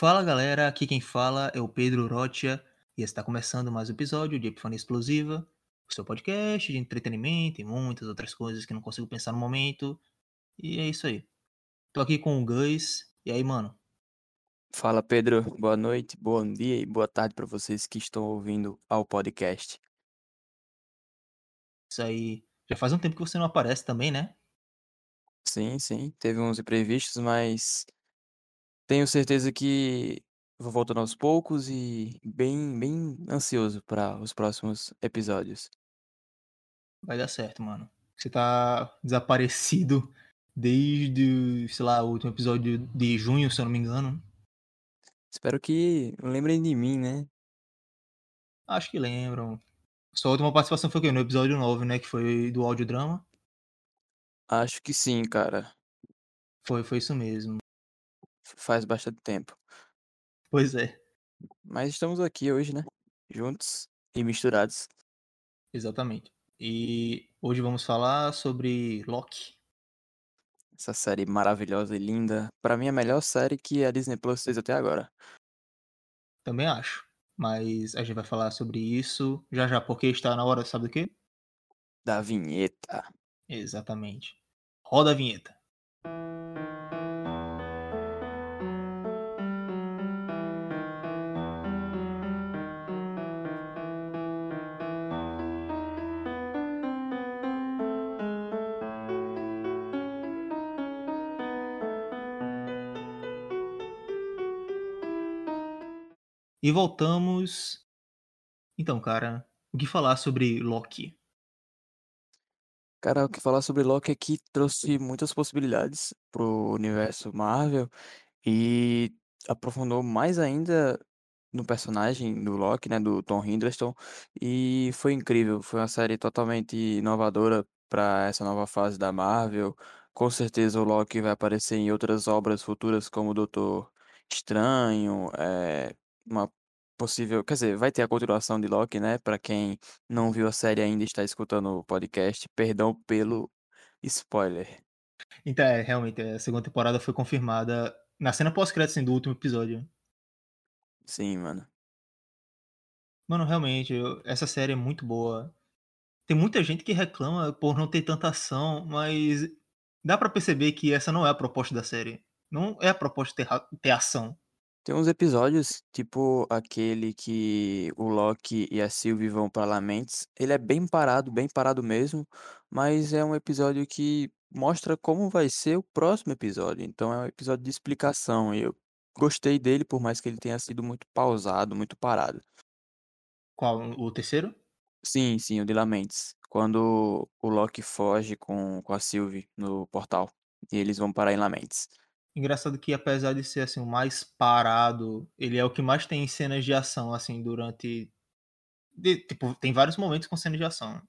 Fala galera, aqui quem fala é o Pedro Rocha e está começando mais um episódio de Epifania Explosiva, o seu podcast de entretenimento e muitas outras coisas que não consigo pensar no momento. E é isso aí. Tô aqui com o Gus. E aí, mano? Fala Pedro, boa noite, bom dia e boa tarde para vocês que estão ouvindo ao podcast. Isso aí. Já faz um tempo que você não aparece também, né? Sim, sim, teve uns imprevistos, mas tenho certeza que vou voltando aos poucos e bem, bem ansioso para os próximos episódios. Vai dar certo, mano. Você tá desaparecido desde, sei lá, o último episódio de junho, se eu não me engano. Espero que lembrem de mim, né? Acho que lembram. Sua última participação foi o quê? No episódio 9, né? Que foi do audiodrama. Acho que sim, cara. Foi, foi isso mesmo. Faz bastante tempo. Pois é. Mas estamos aqui hoje, né? Juntos e misturados. Exatamente. E hoje vamos falar sobre Loki. Essa série maravilhosa e linda. Para mim, a melhor série que a Disney Plus fez até agora. Também acho. Mas a gente vai falar sobre isso já já, porque está na hora, sabe do quê? Da vinheta. Exatamente. Roda a vinheta. E voltamos. Então, cara, o que falar sobre Loki? Cara, o que falar sobre Loki aqui trouxe muitas possibilidades pro universo Marvel e aprofundou mais ainda no personagem do Loki, né, do Tom Hiddleston, e foi incrível. Foi uma série totalmente inovadora para essa nova fase da Marvel. Com certeza o Loki vai aparecer em outras obras futuras como Doutor Estranho, é, uma possível, quer dizer, vai ter a continuação de Loki, né? Para quem não viu a série ainda e está escutando o podcast, perdão pelo spoiler. Então, é, realmente, a segunda temporada foi confirmada na cena pós-crédito assim, do último episódio. Sim, mano. Mano, realmente, eu- essa série é muito boa. Tem muita gente que reclama por não ter tanta ação, mas dá pra perceber que essa não é a proposta da série. Não é a proposta ter, ter ação. Tem uns episódios, tipo aquele que o Loki e a Sylvie vão pra Lamentes. Ele é bem parado, bem parado mesmo, mas é um episódio que mostra como vai ser o próximo episódio. Então é um episódio de explicação e eu gostei dele, por mais que ele tenha sido muito pausado, muito parado. Qual? O terceiro? Sim, sim, o de Lamentes. Quando o Loki foge com, com a Sylvie no portal e eles vão parar em Lamentes. Engraçado que apesar de ser assim o mais parado, ele é o que mais tem cenas de ação assim durante de- tipo, tem vários momentos com cenas de ação.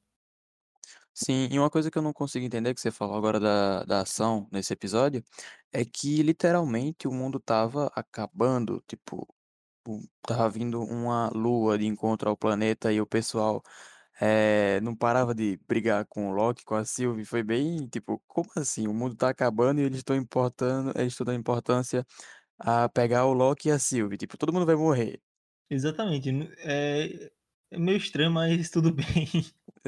Sim, e uma coisa que eu não consigo entender, que você falou agora da, da ação nesse episódio, é que literalmente o mundo tava acabando, tipo, tava vindo uma lua de encontro ao planeta e o pessoal eh, não parava de brigar com o Loki, com a Sylvie, foi bem, tipo, como assim? O mundo tá acabando e eles estão importando, eles estão dando importância a pegar o Loki e a Sylvie, tipo, todo mundo vai morrer. Exatamente. É, é meio estranho, mas tudo bem.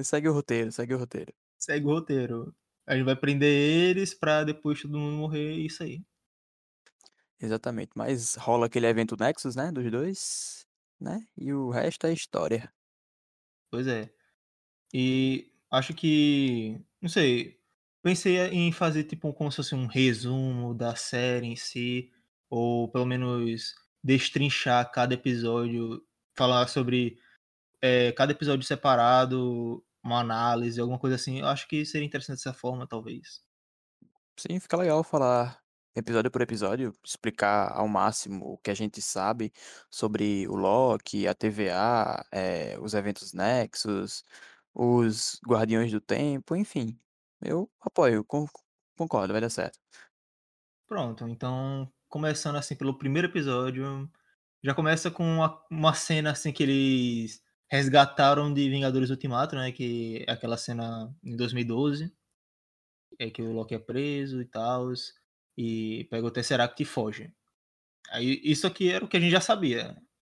Segue o roteiro, segue o roteiro. Segue o roteiro. A gente vai prender eles pra depois todo mundo morrer, e isso aí. Exatamente, mas rola aquele evento Nexus, né, dos dois, né, e o resto é história. Pois é. E acho que, não sei, pensei em fazer tipo como se fosse um resumo da série em si, ou pelo menos destrinchar cada episódio, falar sobre é, cada episódio separado, uma análise, alguma coisa assim. Eu acho que seria interessante dessa forma, talvez. Sim, fica legal falar episódio por episódio, explicar ao máximo o que a gente sabe sobre o Loki, a TVA, eh, os eventos Nexus, os Guardiões do Tempo, enfim. Eu apoio, con concordo, vai dar certo. Pronto, então, começando assim pelo primeiro episódio, já começa com uma, uma cena assim que eles resgataram de Vingadores Ultimato, né? Que é aquela cena em 2012, é que o Loki é preso e tal, e pega o Tesseract e foge. Aí isso aqui era o que a gente já sabia.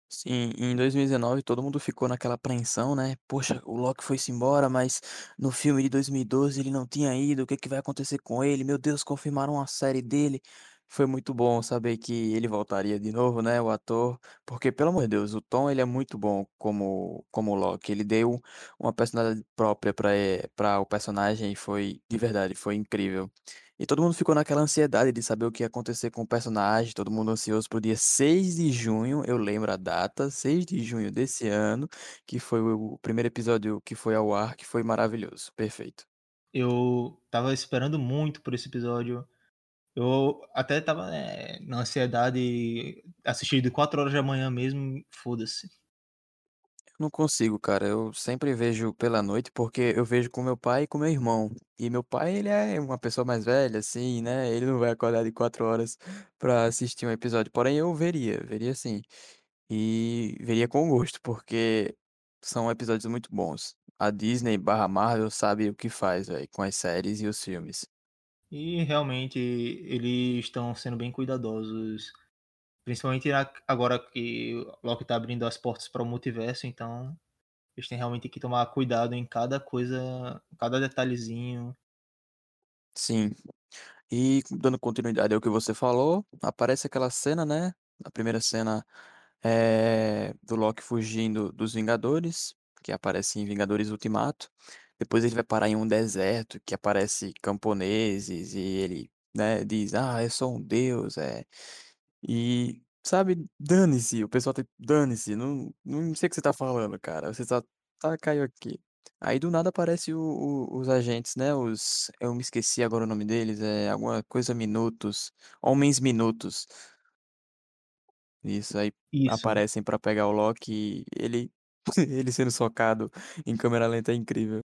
Sim, em 2019 todo mundo ficou naquela apreensão, né? Poxa, o Loki foi-se embora, mas no filme de 2012 ele não tinha ido. O que que vai acontecer com ele? Meu Deus, confirmaram a série dele. Foi muito bom saber que ele voltaria de novo, né? O ator, porque pelo amor de Deus, o Tom ele é muito bom como como Loki. Ele deu uma personalidade própria para para o personagem e foi de verdade, foi incrível. E todo mundo ficou naquela ansiedade de saber o que ia acontecer com o personagem, todo mundo ansioso pro dia 6 de junho, eu lembro a data, 6 de junho desse ano, que foi o primeiro episódio que foi ao ar, que foi maravilhoso, perfeito. Eu estava esperando muito por esse episódio. Eu até estava, eh, na ansiedade, assistir de 4 horas da manhã mesmo, foda-se. Não consigo, cara. Eu sempre vejo pela noite, porque eu vejo com meu pai e com meu irmão. E meu pai, ele é uma pessoa mais velha, assim, né? Ele não vai acordar de quatro horas pra assistir um episódio. Porém, eu veria, veria sim. E veria com gosto, porque são episódios muito bons. A Disney barra Marvel sabe o que faz, velho, com as séries e os filmes. E realmente eles estão sendo bem cuidadosos, principalmente agora que o Loki tá abrindo as portas para o multiverso, então eles têm realmente que tomar cuidado em cada coisa, cada detalhezinho. Sim. E dando continuidade ao que você falou, aparece aquela cena, né? A primeira cena é do Loki fugindo dos Vingadores, que aparece em Vingadores Ultimato. Depois ele vai parar em um deserto que aparece camponeses e ele, né, diz: "Ah, eu sou um deus", é. E, sabe, dane-se, o pessoal tá dane-se, não não sei o que você tá falando, cara, você só tá caiu aqui. Aí do nada aparece o o os agentes, né, os eu me esqueci agora o nome deles, é alguma coisa Minutos, Homens Minutos. Isso, aí Isso, aparecem pra pegar o Loki e ele ele sendo socado em câmera lenta é incrível.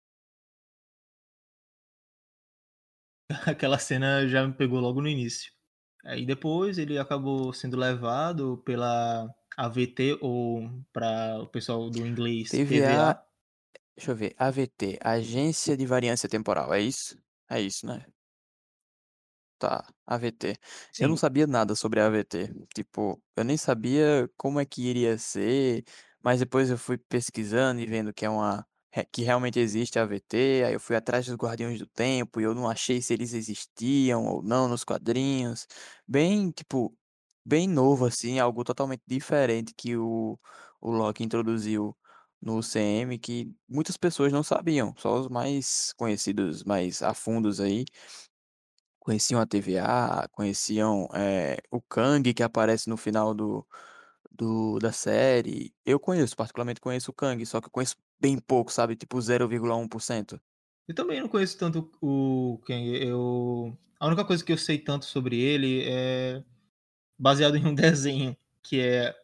aquela cena já me pegou logo no início. Aí depois ele acabou sendo levado pela AVT ou para o pessoal do inglês Teve a TVA. deixa eu ver, AVT, Agência de Variância Temporal, é isso? É isso, né? Tá, AVT. Eu não Sim, sabia nada sobre a AVT. Tipo, eu nem sabia como é que iria ser, mas depois eu fui pesquisando e vendo que é uma que realmente existe a AVT, aí eu fui atrás dos Guardiões do Tempo e eu não achei se eles existiam ou não nos quadrinhos. Bem, tipo, bem novo assim, algo totalmente diferente que o o Loki introduziu no CM que muitas pessoas não sabiam, só os mais conhecidos, mais a fundos aí Conheciam a TVA, conheciam, eh, o Kang que aparece no final do do da série. Eu conheço, particularmente conheço o Kang, só que eu conheço bem pouco, sabe, tipo 0,1%. eu também não conheço tanto o Kang, eu a única coisa que eu sei tanto sobre ele é baseado em um desenho, que é,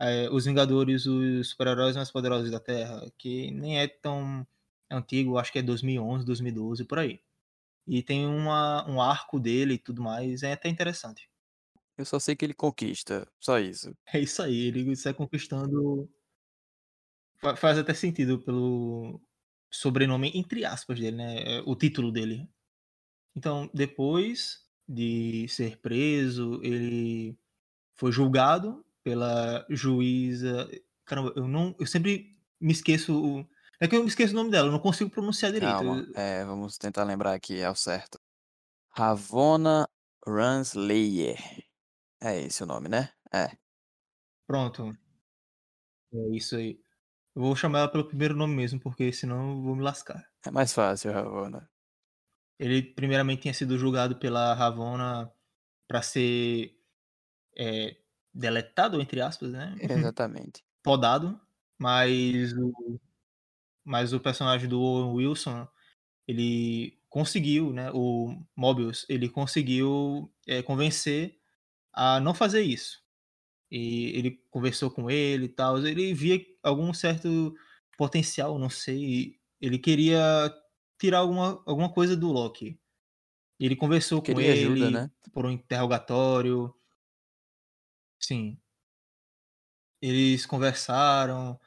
eh, Os Vingadores, os super-heróis mais poderosos da Terra, que nem é tão antigo, acho que é 2011, 2012, por aí. E tem uma um arco dele e tudo mais, é até interessante. Eu só sei que ele conquista, só isso. É isso aí, ele sai conquistando fa faz até sentido pelo sobrenome, entre aspas, dele, né, eh, o título dele. Então, depois de ser preso, ele foi julgado pela juíza caramba, eu não eu sempre me esqueço é que eu me esqueço o nome dela, eu não consigo pronunciar direito. Calma, eh, vamos tentar lembrar aqui ao certo. Ravonna Renslayer. É esse o nome, né? É, pronto, é isso aí. Eu vou chamar ela pelo primeiro nome mesmo, porque senão eu vou me lascar. é mais fácil, Ravonna. Ele primeiramente tinha sido julgado pela Ravonna para ser, eh, "deletado", entre aspas, né, Exatamente. podado, mas o mas o personagem do Owen Wilson, ele conseguiu, né, o Mobius, ele conseguiu, eh, convencer a não fazer isso. E ele conversou com ele e tal, ele via algum certo potencial, não sei, ele queria tirar alguma alguma coisa do Loki. Ele conversou com Queria ajuda, ele né? por um interrogatório sim, eles conversaram,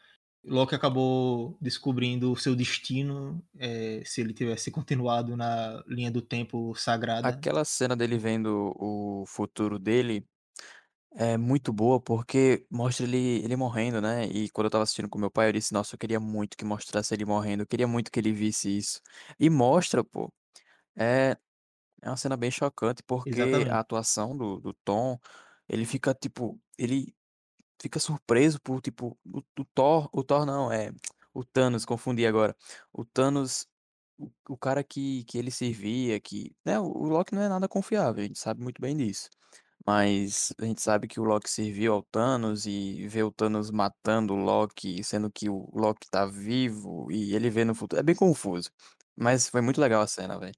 Loki acabou descobrindo o seu destino, eh, se ele tivesse continuado na linha do tempo sagrada. Aquela cena dele vendo o futuro dele É muito boa, porque mostra ele ele morrendo, né, e quando eu estava assistindo com meu pai, eu disse: "Nossa, eu queria muito que mostrasse ele morrendo, eu queria muito que ele visse isso". E mostra, pô. É é uma cena bem chocante, porque a Exatamente. atuação do do Tom, ele fica, tipo, ele fica surpreso por, tipo, o o Thor o Thor não, é o Thanos, confundi agora. O Thanos, o o cara que que ele servia, que né, o o Loki não é nada confiável, a gente sabe muito bem disso. Mas a gente sabe que o Loki serviu ao Thanos e vê o Thanos matando o Loki, sendo que o Loki tá vivo e ele vê no futuro é bem confuso. Mas foi muito legal a cena, velho.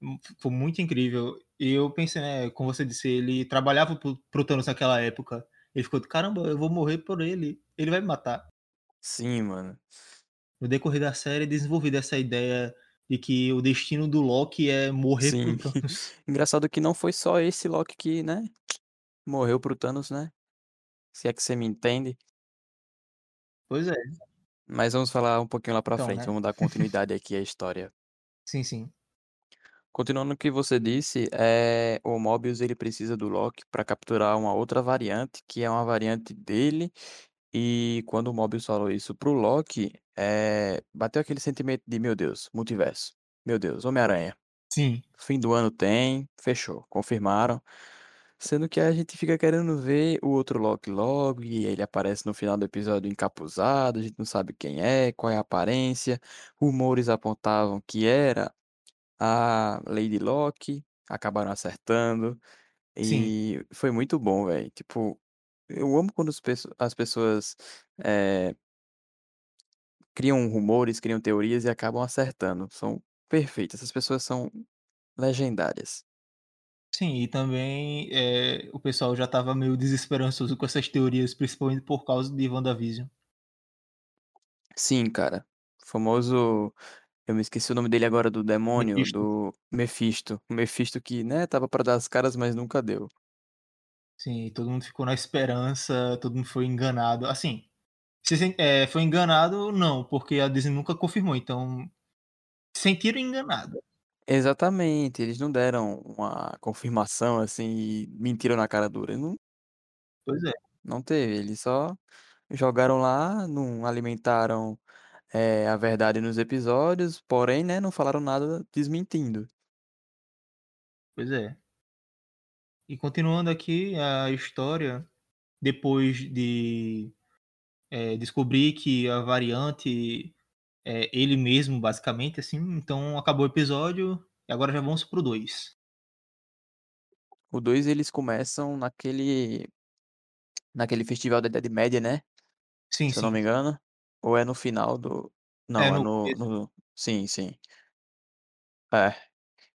Hum, foi muito incrível. E eu pensei, né, como você disse, ele trabalhava para o para o Thanos naquela época. Ele ficou: "Caramba, eu vou morrer por ele, ele vai me matar". Sim, mano. No decorrer da série é desenvolvida essa ideia de que o destino do Loki é morrer Sim. Thanos. Engraçado que não foi só esse Loki que, né, morreu para o Thanos, né, se é que você me entende. Pois é. Mas vamos falar um pouquinho lá pra Então, frente, né. vamos dar continuidade aqui à história. Sim, sim. Continuando o que você disse, eh, o Mobius ele precisa do Loki pra capturar uma outra variante, que é uma variante dele, e quando o Mobius falou isso para o Loki, eh, bateu aquele sentimento de: "Meu Deus, multiverso. Meu Deus, Homem-Aranha. Sim. Fim do ano tem, fechou, confirmaram". Sendo que a gente fica querendo ver o outro Loki logo, e ele aparece no final do episódio encapuzado, a gente não sabe quem é, qual é a aparência. Rumores apontavam que era a Lady Locke, acabaram acertando, Sim. e foi muito bom, velho. Tipo, eu amo quando as pesso as pessoas, eh criam rumores, criam teorias e acabam acertando, são perfeitas, essas pessoas são legendárias. Sim, e também, eh, o pessoal já estava meio desesperançoso com essas teorias, principalmente por causa de WandaVision. Sim, cara. O famoso eu me esqueci o nome dele agora, do demônio, Mephisto. do Mephisto. O Mephisto que, né, estava pra dar as caras, mas nunca deu. Sim, todo mundo ficou na esperança, todo mundo foi enganado. Assim, se eh, foi enganado não, porque a Disney nunca confirmou, então sentiram enganado. Exatamente, eles não deram uma confirmação, assim, e mentiram na cara dura, não Pois é. não teve, eles só jogaram lá, não alimentaram, eh, a verdade nos episódios, porém, né, não falaram nada desmentindo. Pois é. E continuando aqui a história, depois de, eh, descobrir que a variante é ele mesmo, basicamente, assim, então acabou o episódio e agora já vamos para o 2. O 2 eles começam naquele naquele festival da Idade Média, né, Sim, se eu não me sim. engano, ou é no final do É, não, é no no começo. no sim, sim. É,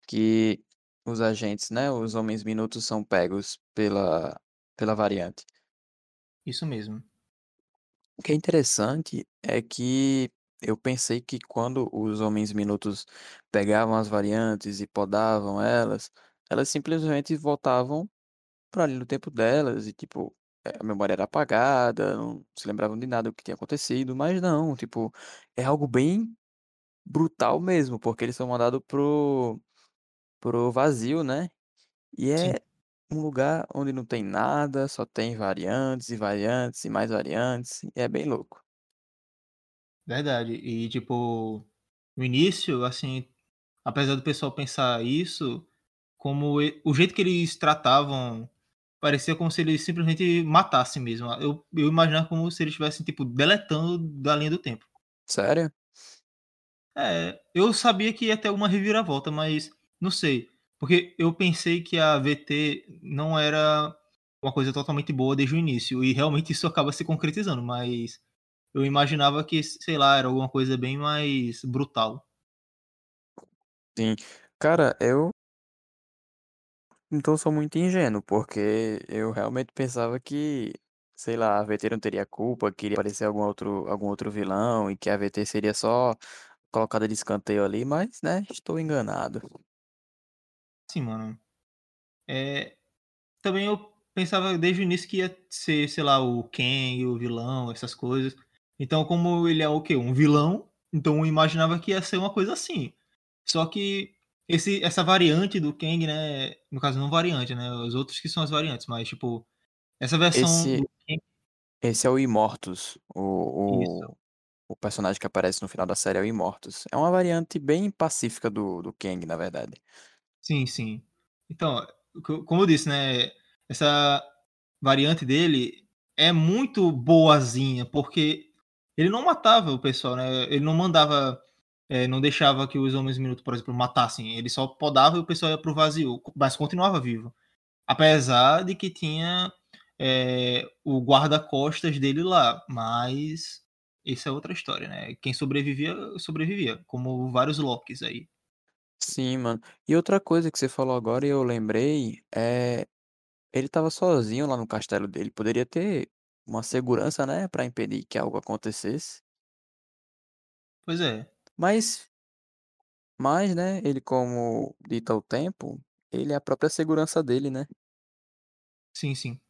que os agentes, né, os homens minutos são pegos pela pela variante. Isso mesmo. O que é interessante é que eu pensei que quando os homens minutos pegavam as variantes e podavam elas, elas simplesmente voltavam pra ali no tempo delas e, tipo, a memória era apagada, não se lembravam de nada do que tinha acontecido, mas não, tipo, é algo bem brutal mesmo, porque eles são mandado para o para o vazio, né, e Sim. é um lugar onde não tem nada, só tem variantes e variantes e mais variantes, e é bem louco. Verdade. E, tipo, no início, assim, apesar do pessoal pensar isso, como o jeito que eles tratavam, parecia como se eles simplesmente matassem mesmo. Eu eu imaginava como se eles estivessem, tipo, deletando da linha do tempo. Sério? É, eu sabia que ia ter alguma reviravolta, mas não sei, porque eu pensei que a VT não era uma coisa totalmente boa desde o início, e realmente isso acaba se concretizando, mas eu imaginava que, sei lá, era alguma coisa bem mais brutal. Sim. Cara, eu então sou muito ingênuo, porque eu realmente pensava que, sei lá, a VT não teria culpa, que iria aparecer algum outro algum outro vilão e que a VT seria só colocada de escanteio ali, mas, né, estou enganado. Sim, mano. Eh, também eu pensava desde o início que ia ser, sei lá, o Kang, o vilão, essas coisas. Então, como ele é o quê? Um vilão, então eu imaginava que ia ser uma coisa assim. Só que esse essa variante do Kang, né, no caso não variante, né, os outros que são as variantes, mas tipo Essa versão Esse Kang esse é o Immortus, o o o personagem que aparece no final da série é o Immortus. É uma variante bem pacífica do do Kang, na verdade. Sim, sim. Então, co como eu disse, né, essa variante dele é muito boazinha, porque ele não matava o pessoal, né, ele não mandava, eh, não deixava que os Homens Minuto, por exemplo, matassem, ele só podava e o pessoal ia para o vazio, mas continuava vivo. Apesar de que tinha, eh, o guarda-costas dele lá, mas isso é outra história, né, quem sobrevivia, sobrevivia, como vários Lokis aí. Sim, mano. E outra coisa que você falou agora e eu lembrei, é ele estava sozinho lá no castelo dele, poderia ter uma segurança, né, pra impedir que algo acontecesse. Pois é. Mas mas, né, ele como dita o tempo, ele é a própria segurança dele, né. Sim, sim.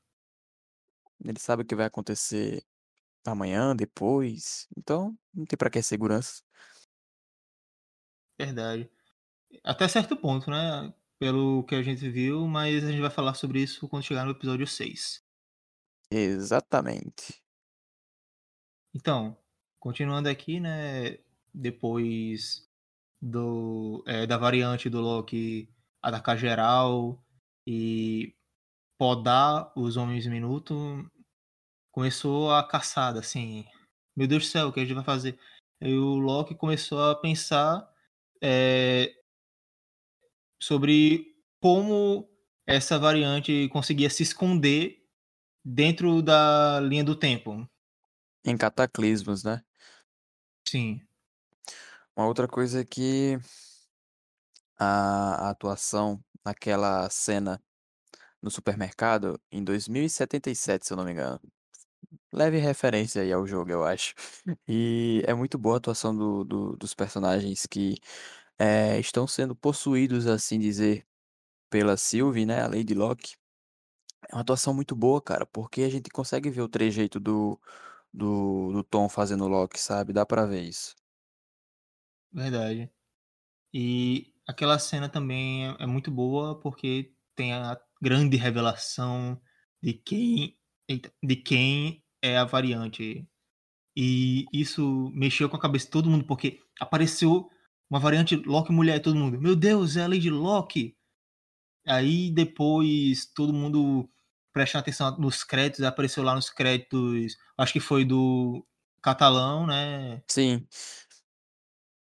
Ele sabe o que vai acontecer amanhã, depois, então não tem pra que segurança. Verdade. Até certo ponto, né, pelo que a gente viu, mas a gente vai falar sobre isso quando chegar no episódio 6. Exatamente. Então, continuando aqui, né, depois do eh, da variante do Loki atacar geral e podar os Homens Minuto, começou a caçada, assim. "Meu Deus do céu, o que a gente vai fazer?". Aí o Loki começou a pensar, eh sobre como essa variante conseguia se esconder dentro da linha do tempo. Em Cataclismos, né. Sim. Uma outra coisa que a a atuação naquela cena no supermercado, em 2077, se eu não me engano. Leve referência aí ao jogo, eu acho. E é muito boa a atuação do do dos personagens que, eh, estão sendo possuídos, assim dizer, pela Sylvie, né, a Lady Locke. É uma atuação muito boa, cara, porque a gente consegue ver o trejeito do do do Tom fazendo Loki, sabe, dá pra ver isso. Verdade. E aquela cena também é é muito boa, porque tem a grande revelação de quem de quem é a variante. E isso mexeu com a cabeça de todo mundo, porque apareceu uma variante Loki mulher e todo mundo: "Meu Deus, é a Lady Locke!". Aí depois todo mundo prestando atenção nos créditos, apareceu lá nos créditos, acho que foi do Catalão, né Sim.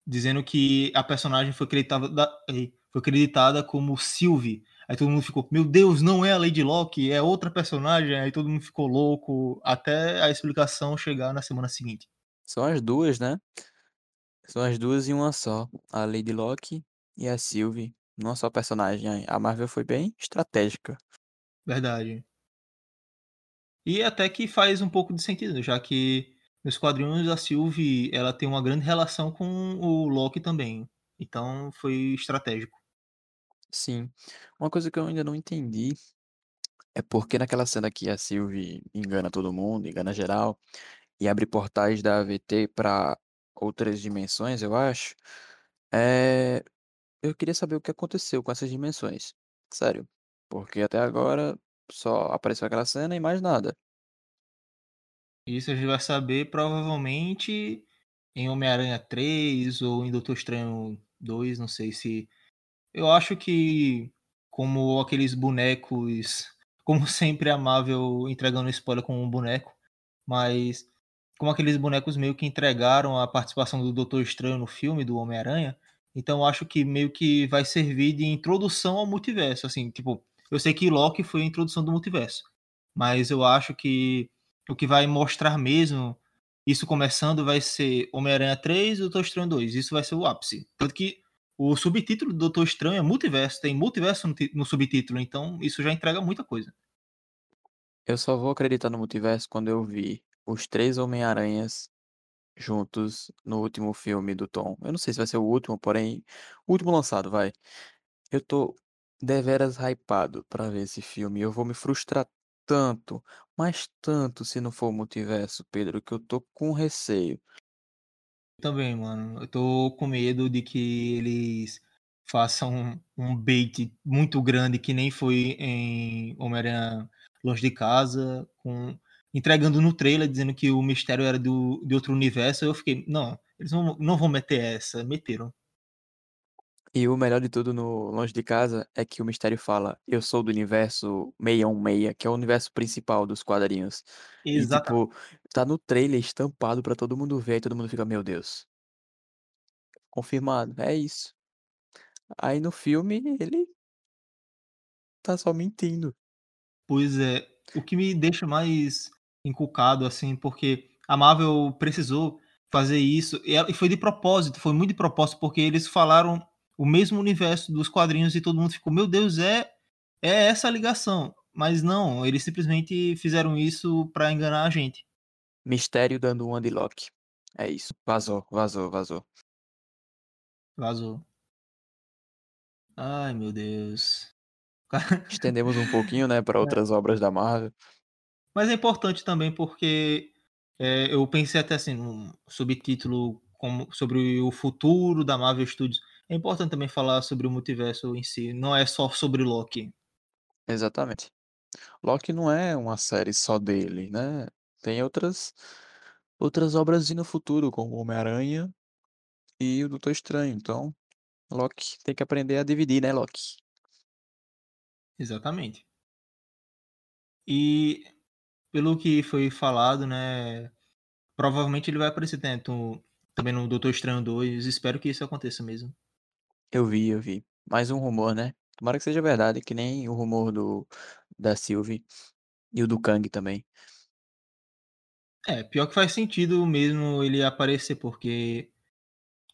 Dizendo que a personagem foi acreditada foi acreditada como Sylvie. Aí todo mundo ficou: "Meu Deus, não é a Lady Locke, é outra personagem", aí todo mundo ficou louco, até a explicação chegar na semana seguinte. São as 2, né. São as 2 em uma só, a Lady Locke e a Sylvie, numa só personagem. A Marvel foi bem estratégica. Verdade. E até que faz um pouco de sentido, já que nos quadrinhos a Sylvie, ela tem uma grande relação com o Loki também, então foi estratégico. Sim. Uma coisa que eu ainda não entendi, é porque naquela cena que a Sylvie engana todo mundo, engana geral, e abre portais da AVT pra outras dimensões, eu acho, eh, eu queria saber o que aconteceu com essas dimensões, sério, porque até agora só apareceu aquela cena e mais nada. Isso a gente vai saber provavelmente em Homem-Aranha 3 ou em Doutor Estranho 2, não sei se. Eu acho que como aqueles bonecos como sempre a Marvel entregando spoiler com um boneco, mas como aqueles bonecos meio que entregaram a participação do Doutor Estranho no filme do Homem-Aranha, então acho que meio que vai servir de introdução ao multiverso, assim, tipo, eu sei que Loki foi a introdução do multiverso, mas eu acho que o que vai mostrar mesmo isso começando vai ser Homem-Aranha 3 e Doutor Estranho 2, isso vai ser o ápice. Tanto que o subtítulo do Doutor Estranho é multiverso, tem multiverso no subtítulo, então isso já entrega muita coisa. Eu só vou acreditar no multiverso quando eu vir os 3 Homem-Aranhas juntos no último filme do Tom. Eu não sei se vai ser o último, porém, o último lançado, vai. Eu tô deveras hypado pra ver esse filme, eu vou me frustrar tanto, mas tanto se não for multiverso, Pedro, que eu tô com receio. Também, mano, eu tô com medo de que eles façam um um bait muito grande que nem foi em Homem-Aranha longe de casa, com entregando no trailer dizendo que o mistério era do, de outro universo. Eu fiquei, não, eles não, não vão meter essa. Meteram. E o melhor de tudo no Longe de Casa é que o mistério fala: Eu sou do universo 616, que é o universo principal dos quadrinhos. E, Exatamente. tipo, tá no trailer estampado pra todo mundo ver, e todo mundo fica: Meu Deus. Confirmado, é isso. Aí no filme ele tá só mentindo. Pois é, o que me deixa mais encucado, assim, porque a Marvel precisou fazer isso, e e foi de propósito, foi muito de propósito, porque eles falaram o mesmo universo dos quadrinhos e todo mundo ficou: "Meu Deus, é é essa a ligação". Mas não, eles simplesmente fizeram isso pra enganar a gente. Mistério dando de Loki. É isso. Vazou, vazou, vazou. Vazou. Ai, meu Deus. Estendemos um pouquinho, né, pra É. outras obras da Marvel. Mas é importante também porque, eh, eu pensei até assim num subtítulo como sobre o futuro da Marvel Studios. É importante também falar sobre o multiverso em si, não é só sobre Loki. Exatamente. Loki não é uma série só dele, né, tem outras outras obras no futuro, como Homem-Aranha e o Doutor Estranho, então Loki tem que aprender a dividir, né, Loki. Exatamente. E, pelo que foi falado, né, provavelmente ele vai aparecer tanto também no Doutor Estranho 2, espero que isso aconteça mesmo. Eu vi, eu vi. Mais um rumor, né. Tomara que seja verdade, que nem o rumor do da Sylvie e o do Kang também. É, pior que faz sentido mesmo ele aparecer, porque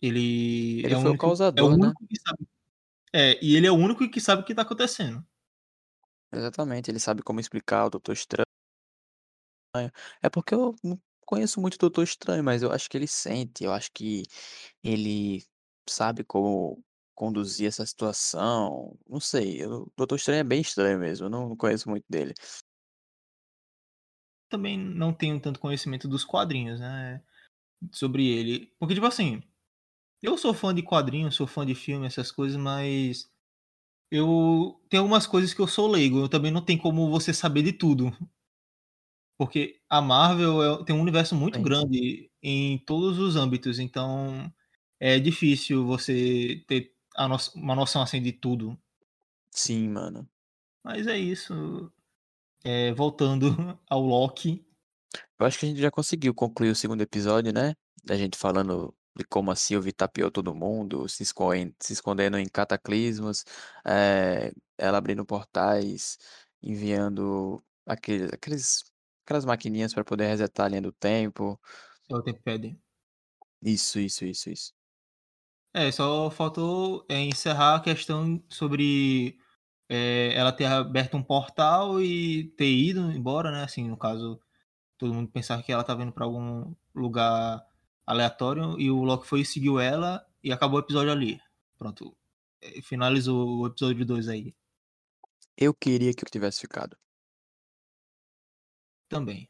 ele Ele é o único é o causador, né. único que sabe é, e ele é o único que sabe o que tá acontecendo. Exatamente, ele sabe como explicar o Doutor Estranho. É porque eu não conheço muito o Doutor Estranho, mas eu acho que ele sente, eu acho que ele sabe como conduzir essa situação, não sei, o Doutor Estranho é bem estranho mesmo, eu não conheço muito dele. Também não tenho tanto conhecimento dos quadrinhos, né, sobre ele. Porque, tipo assim, eu sou fã de quadrinhos, sou fã de filme, essas coisas, mas eu tem algumas coisas que eu sou leigo, eu também não tem como você saber de tudo. Porque a Marvel é tem um universo muito Sim. grande em todos os âmbitos, então é difícil você ter no uma noção, assim, de tudo. Sim, mano. Mas é isso, eh, voltando ao Loki. Eu acho que a gente já conseguiu concluir o segundo episódio, né, da gente falando de como a Sylvie tapeou todo mundo, se escoen se escondendo em cataclismos, eh, ela abrindo portais, enviando aquele aqueles aquelas maquininhas pra poder resetar a linha do tempo. É o Tempad. Isso, isso, isso, isso. É, só faltou, eh, encerrar a questão sobre, eh, ela ter aberto um portal e ter ido embora, né, assim, no caso, todo mundo pensava que ela estava indo pra algum lugar aleatório e o Loki foi e seguiu ela e acabou o episódio ali. Pronto, eh, finalizou o episódio 2 aí. Eu queria que eu tivesse ficado. Também.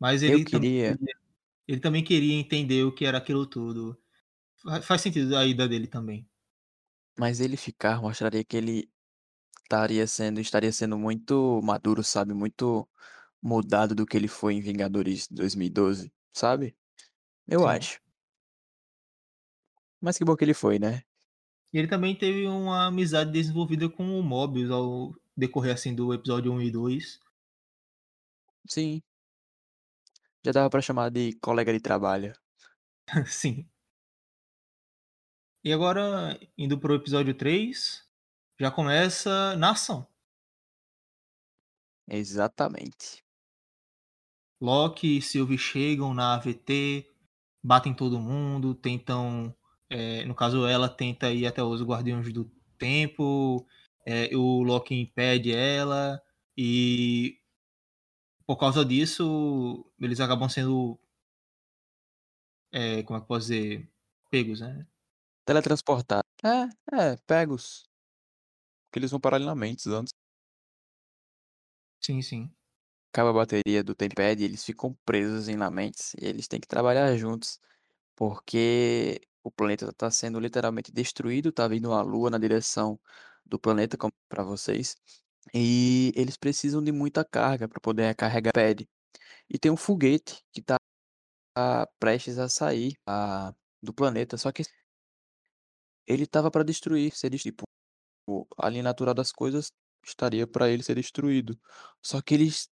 Mas Eu ele também queria queria ele também queria entender o que era aquilo tudo. Fa faz sentido a ida dele também. Mas ele ficar mostraria que ele estaria sendo estaria sendo muito maduro, sabe, muito mudado do que ele foi em Vingadores 2012, sabe. Eu Sim. acho. Mas que bom que ele foi, né. E ele também teve uma amizade desenvolvida com o Mobius ao decorrer, assim, do episódio 1 e 2. Sim. Já dava pra chamar de colega de trabalho. Sim. E agora, indo para o episódio 3, já começa na ação. Exatamente. Loki e Sylvie chegam na AVT, batem todo mundo, tentam, eh, no caso ela tenta ir até os Guardiões do Tempo, eh, o Loki impede ela, e por causa disso, eles acabam sendo eh, como é que eu posso dizer? Pegos, né. Teletransportar. É, é, pegos. Que eles vão paralelamente antes. Sim, sim. Acaba a bateria do Tempad e eles ficam presos em Lamentes, e eles têm que trabalhar juntos, porque o planeta tá sendo literalmente destruído, tá vindo a lua na direção do planeta como pra vocês, E eles precisam de muita carga para poder recarregar o pad. E tem um foguete que tá prestes a sair a do planeta, só que ele estava para destruir, ser tipo, a linha natural das coisas estaria para ele ser destruído. Só que eles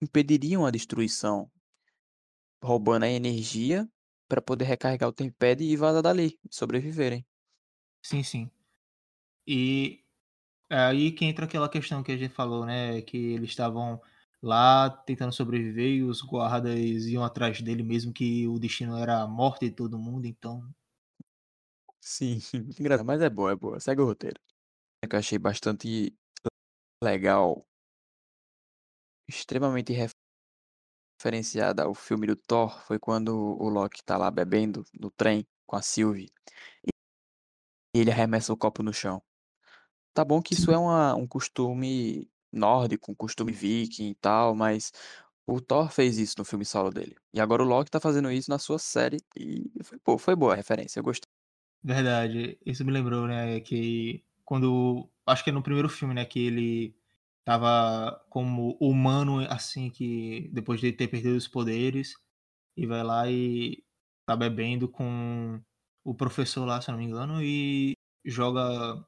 impediriam a destruição, roubando a energia para poder recarregar o tempad e vazar dali, sobreviverem. Sim, sim. E aí que entra aquela questão que a gente falou, né? Que eles estavam lá tentando sobreviver e os guardas iam atrás dele, mesmo que o destino era a morte de todo mundo, então. Sim, engraçado, mas é boa, é boa. Segue o roteiro. É que eu achei bastante legal, extremamente referenciada ao filme do Thor, foi quando o Loki tá lá bebendo no trem com a Sylvie e ele arremessa o copo no chão. Tá bom que isso é uma um costume nórdico, um costume viking e tal, mas o Thor fez isso no filme solo dele. E agora o Loki tá fazendo isso na sua série e foi pô, foi boa a referência, eu gostei. Verdade, isso me lembrou, né, que quando acho que é no primeiro filme, né, que ele estava como humano, assim, que depois de ter perdido os poderes, e vai lá e tá bebendo com o professor lá, se não me engano, e joga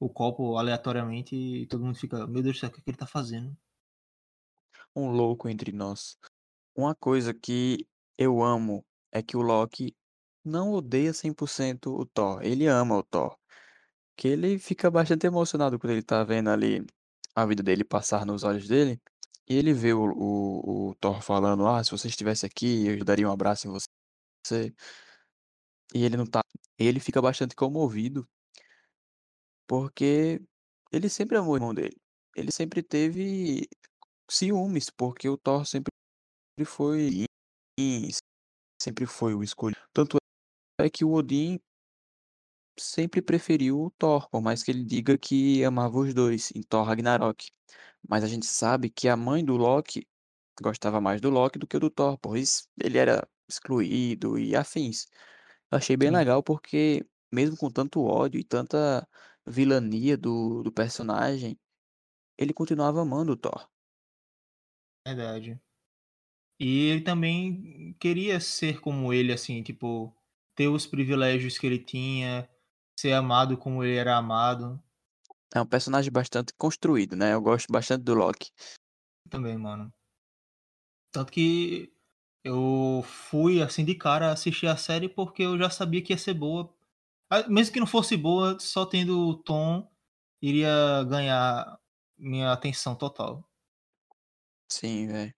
o copo aleatoriamente e todo mundo fica, meu Deus do céu, o que, que ele tá fazendo? Um louco entre nós. Uma coisa que eu amo é que o Loki não odeia 100% o Thor, ele ama o Thor. Que ele fica bastante emocionado quando ele tá vendo ali a vida dele passar nos olhos dele, e ele vê o o o Thor falando: "Ah, se você estivesse aqui, eu daria um abraço em você". E ele não tá ele fica bastante comovido porque ele sempre amou o irmão dele. Ele sempre teve ciúmes, porque o Thor sempre foi sempre foi o escolhido. Tanto é que o Odin sempre preferiu o Thor, por mais que ele diga que amava os dois em Thor Ragnarok. Mas a gente sabe que a mãe do Loki gostava mais do Loki do que do Thor, pois ele era excluído e afins. Eu achei bem Sim, legal porque, mesmo com tanto ódio e tanta vilania do, do personagem, ele continuava amando o Thor. verdade. E ele também queria ser como ele, assim, tipo, ter os privilégios que ele tinha, ser amado como ele era amado. É um personagem bastante construído, né? Eu gosto bastante do Loki. Também, mano. Tanto que eu fui, assim, de cara assistir a série porque eu já sabia que ia ser boa. Ah, Mesmo que não fosse boa, só tendo o Tom, iria ganhar minha atenção total. Sim, velho.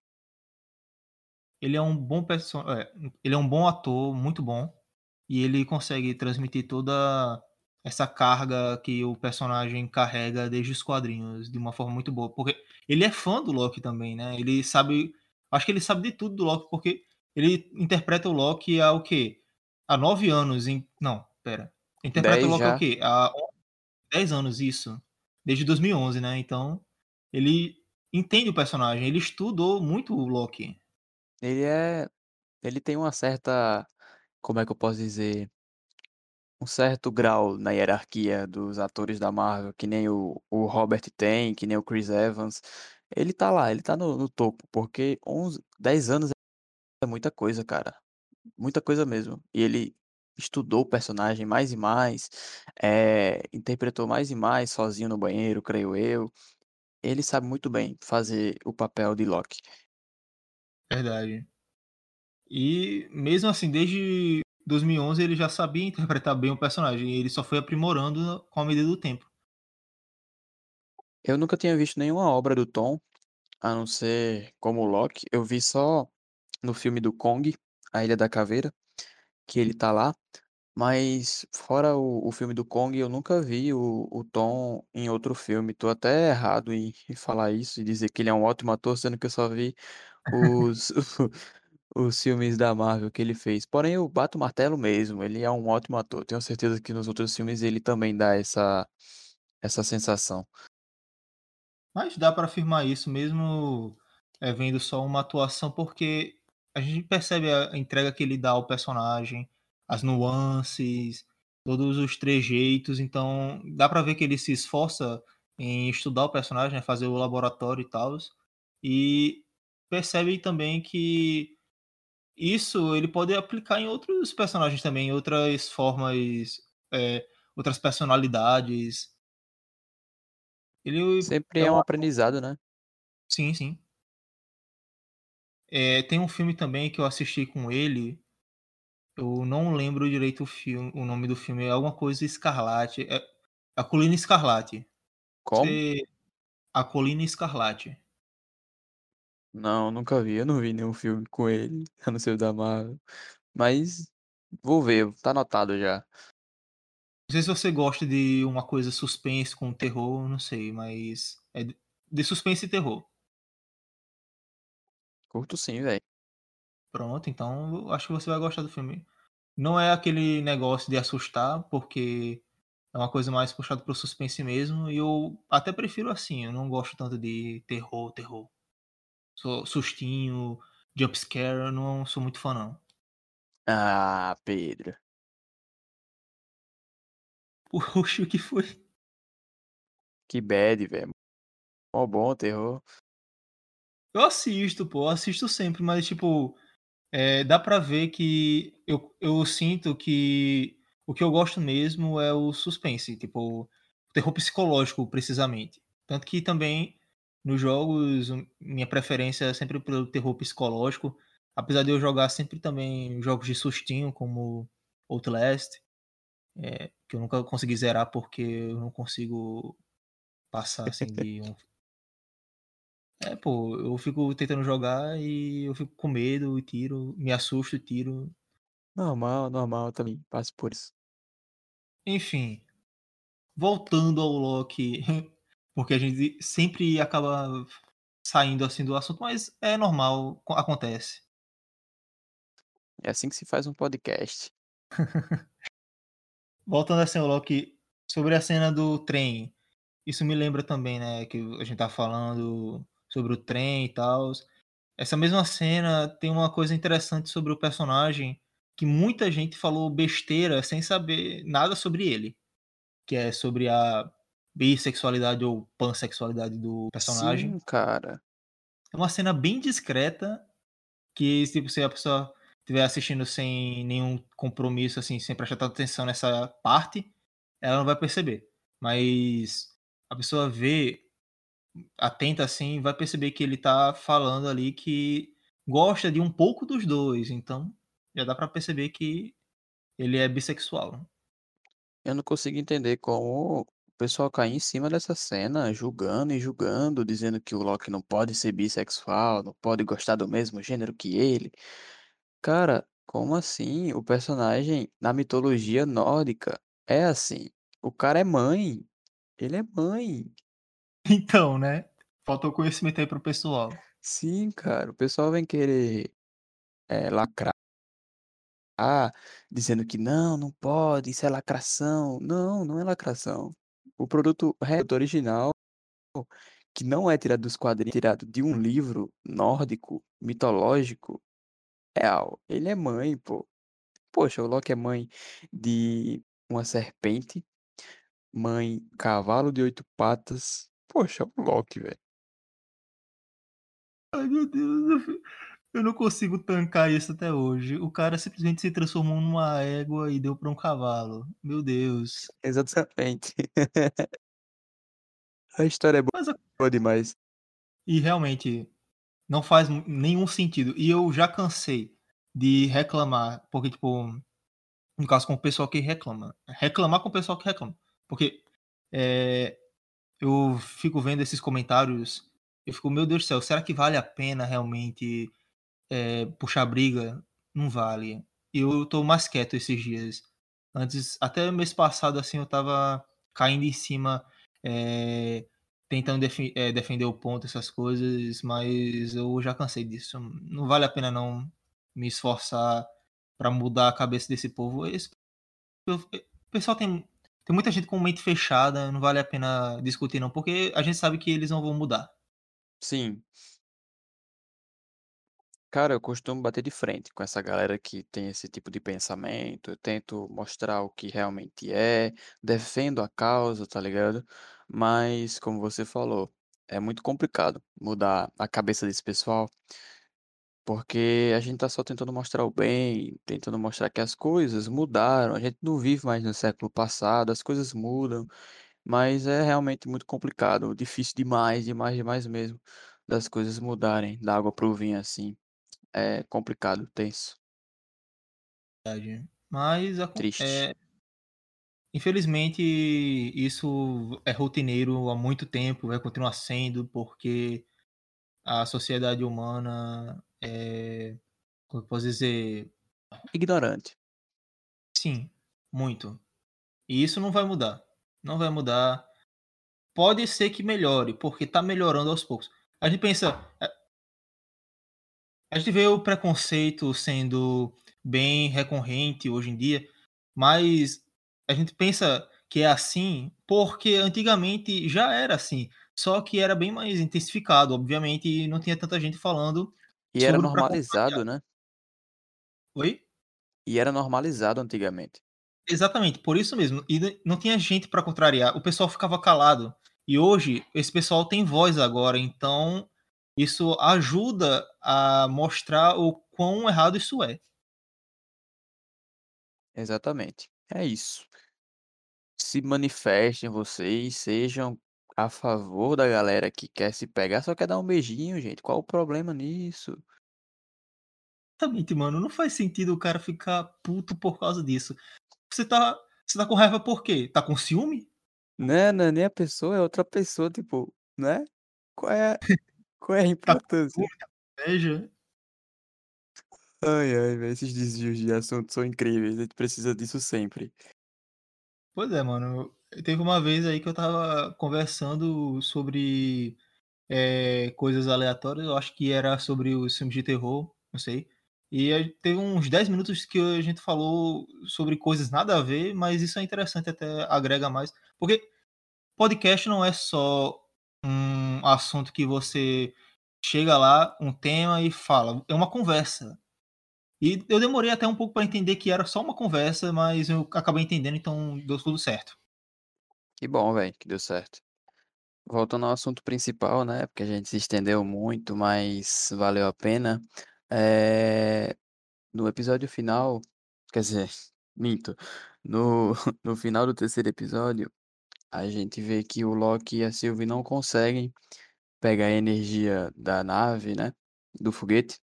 Ele é um bom perso é, ele é um bom ator, muito bom, e ele consegue transmitir toda essa carga que o personagem carrega desde os quadrinhos de uma forma muito boa, porque ele é fã do Loki também, né, ele sabe acho que ele sabe de tudo do Loki, porque ele interpreta o Loki há o quê? Há 9 anos em não, espera, interpreta o 10 Loki há o já. quê? Há 10 anos, isso, desde 2011, né, então ele entende o personagem, ele estudou muito o Loki. Ele é. Ele tem uma certa. Como é que eu posso dizer? Um certo grau na hierarquia dos atores da Marvel, que nem o, o Robert tem, que nem o Chris Evans. Ele tá lá, ele tá no, no topo, porque 11, 10 anos é muita coisa, cara. Muita coisa mesmo. E ele estudou o personagem mais e mais, eh, interpretou mais e mais sozinho no banheiro, creio eu. Ele sabe muito bem fazer o papel de Loki. Verdade. E mesmo assim, desde 2011 ele já sabia interpretar bem o personagem, ele só foi aprimorando com a medida do tempo. Eu nunca tinha visto nenhuma obra do Tom, a não ser como o Loki. Eu vi só no filme do Kong, A Ilha da Caveira, que ele tá lá. Mas fora o, o filme do Kong, eu nunca vi o, o Tom em outro filme. Tô até errado em, em falar isso e dizer que ele é um ótimo ator, sendo que eu só vi os, os filmes da Marvel que ele fez. Porém, eu bato o martelo mesmo, ele é um ótimo ator. Tenho certeza que nos outros filmes ele também dá essa, essa sensação. Mas dá para afirmar isso mesmo, eh, vendo só uma atuação, porque a gente percebe a entrega que ele dá ao personagem, as nuances, todos os trejeitos, então dá para ver que ele se esforça em estudar o personagem, né, fazer o laboratório e tal, e percebe também que isso ele pode aplicar em outros personagens também, em outras formas, é, outras personalidades. Ele Sempre é é um aprendizado, né? Sim, sim. É, tem um filme também que eu assisti com ele. Eu não lembro direito o filme, o nome do filme. É alguma coisa Escarlate. É A Colina Escarlate. Como? Você... A Colina Escarlate. Não, nunca vi. Eu não vi nenhum filme com ele, a não ser o da Marvel. Mas vou ver, tá anotado já. Não sei se você gosta de uma coisa suspense com terror, não sei, mas é de suspense e terror. Curto sim, velho. Pronto, então acho que você vai gostar do filme. Não é aquele negócio de assustar, porque é uma coisa mais puxada pro suspense mesmo, e eu até prefiro assim, eu não gosto tanto de terror, terror. Sustinho, jumpscare, eu não sou muito fã não. Ah, Pedro. Poxa, o que foi? Que bad, velho. Mó bom terror. Eu assisto, pô, eu assisto sempre, mas tipo, é, dá pra ver que eu, eu sinto que o que eu gosto mesmo é o suspense, tipo, o terror psicológico, precisamente. Tanto que também nos jogos, minha preferência é sempre pelo terror psicológico, apesar de eu jogar sempre também jogos de sustinho, como Outlast, é, que eu nunca consegui zerar porque eu não consigo passar assim de um. É, pô, eu fico tentando jogar e eu fico com medo e tiro, me assusto e tiro. Normal, normal também. Passo por isso. Enfim, voltando ao Loki, porque a gente sempre acaba saindo assim do assunto, mas é normal, acontece. É assim que se faz um podcast. Voltando assim ao Loki, sobre a cena do trem, isso me lembra também, né, que a gente tá falando sobre o trem e tal. Essa mesma cena tem uma coisa interessante sobre o personagem que muita gente falou besteira sem saber nada sobre ele, que é sobre a bissexualidade ou pansexualidade do personagem. Sim, cara. É uma cena bem discreta que tipo se a pessoa estiver assistindo sem nenhum compromisso assim, sem prestar atenção nessa parte, ela não vai perceber. Mas a pessoa vê atenta assim, vai perceber que ele tá falando ali que gosta de um pouco dos dois, então já dá para perceber que ele é bissexual. Eu não consigo entender como pessoal cai em cima dessa cena, julgando e julgando, dizendo que o Loki não pode ser bissexual, não pode gostar do mesmo gênero que ele. Cara, como assim? O personagem na mitologia nórdica é assim. O cara é mãe. Ele é mãe. Então, né? Faltou conhecimento aí pro pessoal. Sim, cara. O pessoal vem querer é, lacrar, dizendo que não, não pode, isso é lacração. Não, não é lacração. O produto original, que não é tirado dos quadrinhos, é tirado de um livro nórdico, mitológico, real. Ele é mãe, pô. Poxa, o Loki é mãe de uma serpente, mãe cavalo de oito patas. Poxa, o Loki, velho. Ai, meu Deus, eu não consigo tancar isso até hoje. O cara simplesmente se transformou numa égua e deu para um cavalo. Meu Deus. Exatamente. A história é boa, a... boa demais. E realmente não faz nenhum sentido. E eu já cansei de reclamar, porque, tipo, no caso com o pessoal que reclama. Reclamar com o pessoal que reclama. Porque é, eu fico vendo esses comentários, eu fico, meu Deus do céu, será que vale a pena realmente é, puxar briga? Não vale. Eu tô mais quieto esses dias. Antes, até mês passado, assim, eu tava caindo em cima, é, tentando def é, defender o ponto, essas coisas, mas eu já cansei disso. Não vale a pena não me esforçar para mudar a cabeça desse povo. Esse, o pessoal tem tem muita gente com mente fechada, não vale a pena discutir não, porque a gente sabe que eles não vão mudar. Sim. Cara, eu costumo bater de frente com essa galera que tem esse tipo de pensamento, eu tento mostrar o que realmente é, defendo a causa, tá ligado? Mas, como você falou, é muito complicado mudar a cabeça desse pessoal, porque a gente tá só tentando mostrar o bem, tentando mostrar que as coisas mudaram, a gente não vive mais no século passado, as coisas mudam, mas é realmente muito complicado, difícil demais, demais, demais mesmo, das coisas mudarem da água pro vinho assim. É complicado, tenso. Mas acon- triste. é, infelizmente isso é rotineiro há muito tempo, vai continuar sendo, porque a sociedade humana é, como eu posso dizer, Ignorante. sim, muito. E isso não vai mudar. Não vai mudar. Pode ser que melhore, porque está melhorando aos poucos. A gente pensa, a gente vê o preconceito sendo bem recorrente hoje em dia, mas a gente pensa que é assim porque antigamente já era assim, só que era bem mais intensificado, obviamente, e não tinha tanta gente falando E era normalizado, né? Oi? E era normalizado antigamente. Exatamente, por isso mesmo. E não tinha gente para contrariar. O pessoal ficava calado. E hoje, esse pessoal tem voz agora. Então, isso ajuda a mostrar o quão errado isso é. Exatamente. É isso. Se manifestem vocês, sejam a favor da galera que quer se pegar, só quer dar um beijinho, gente. Qual o problema nisso? Exatamente, mano. Não faz sentido o cara ficar puto por causa disso. Você tá, você tá com raiva por quê? Tá com ciúme? Né, não é nem a pessoa, é outra pessoa, tipo, né? Qual é, qual é a Tá importância? ciúme, inveja? Ai, ai, velho, esses desvios de assunto são incríveis. A gente precisa disso sempre. Pois é, mano. Teve uma vez aí que eu tava conversando sobre eh, coisas aleatórias, eu acho que era sobre os filmes de terror, não sei. E teve uns 10 minutos que a gente falou sobre coisas nada a ver, mas isso é interessante, até agrega mais. Porque podcast não é só um assunto que você chega lá, um tema e fala, é uma conversa. E eu demorei até um pouco para entender que era só uma conversa, mas eu acabei entendendo, então deu tudo certo. Que bom, velho, que deu certo. Voltando ao assunto principal, né? Porque a gente se estendeu muito, mas valeu a pena. É... No episódio final, quer dizer, minto. No, no final do terceiro episódio, a gente vê que o Loki e a Sylvie não conseguem pegar a energia da nave, né? Do foguete.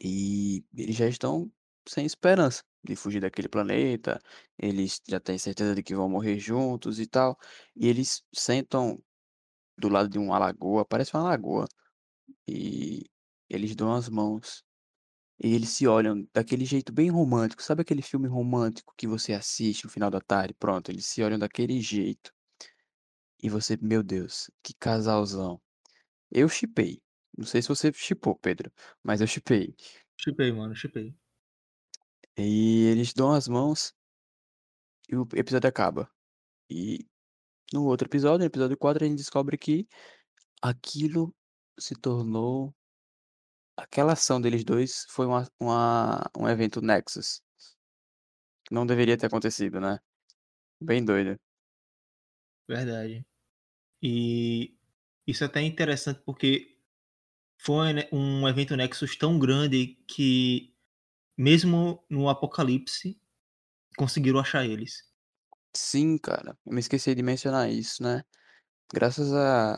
E eles já estão sem esperança de fugir daquele planeta. Eles já têm certeza de que vão morrer juntos e tal. E eles sentam do lado de uma lagoa, parece uma lagoa, e eles dão as mãos. E eles se olham daquele jeito bem romântico. Sabe aquele filme romântico que você assiste no final da tarde? Pronto, eles se olham daquele jeito. E você, meu Deus, que casalzão. Eu shippei. Não sei se você shippou, Pedro, mas eu shippei. Chipei, mano, chipei. E eles dão as mãos e o episódio acaba. E no outro episódio, no episódio 4, a gente descobre que aquilo se tornou. Aquela ação deles dois foi uma, uma- um evento Nexus. Não deveria ter acontecido, né? Bem doido. Verdade. E isso é até interessante porque foi né, um evento Nexus tão grande que, mesmo no apocalipse, conseguiram achar eles. Sim, cara. Eu me esqueci de mencionar isso, né? Graças a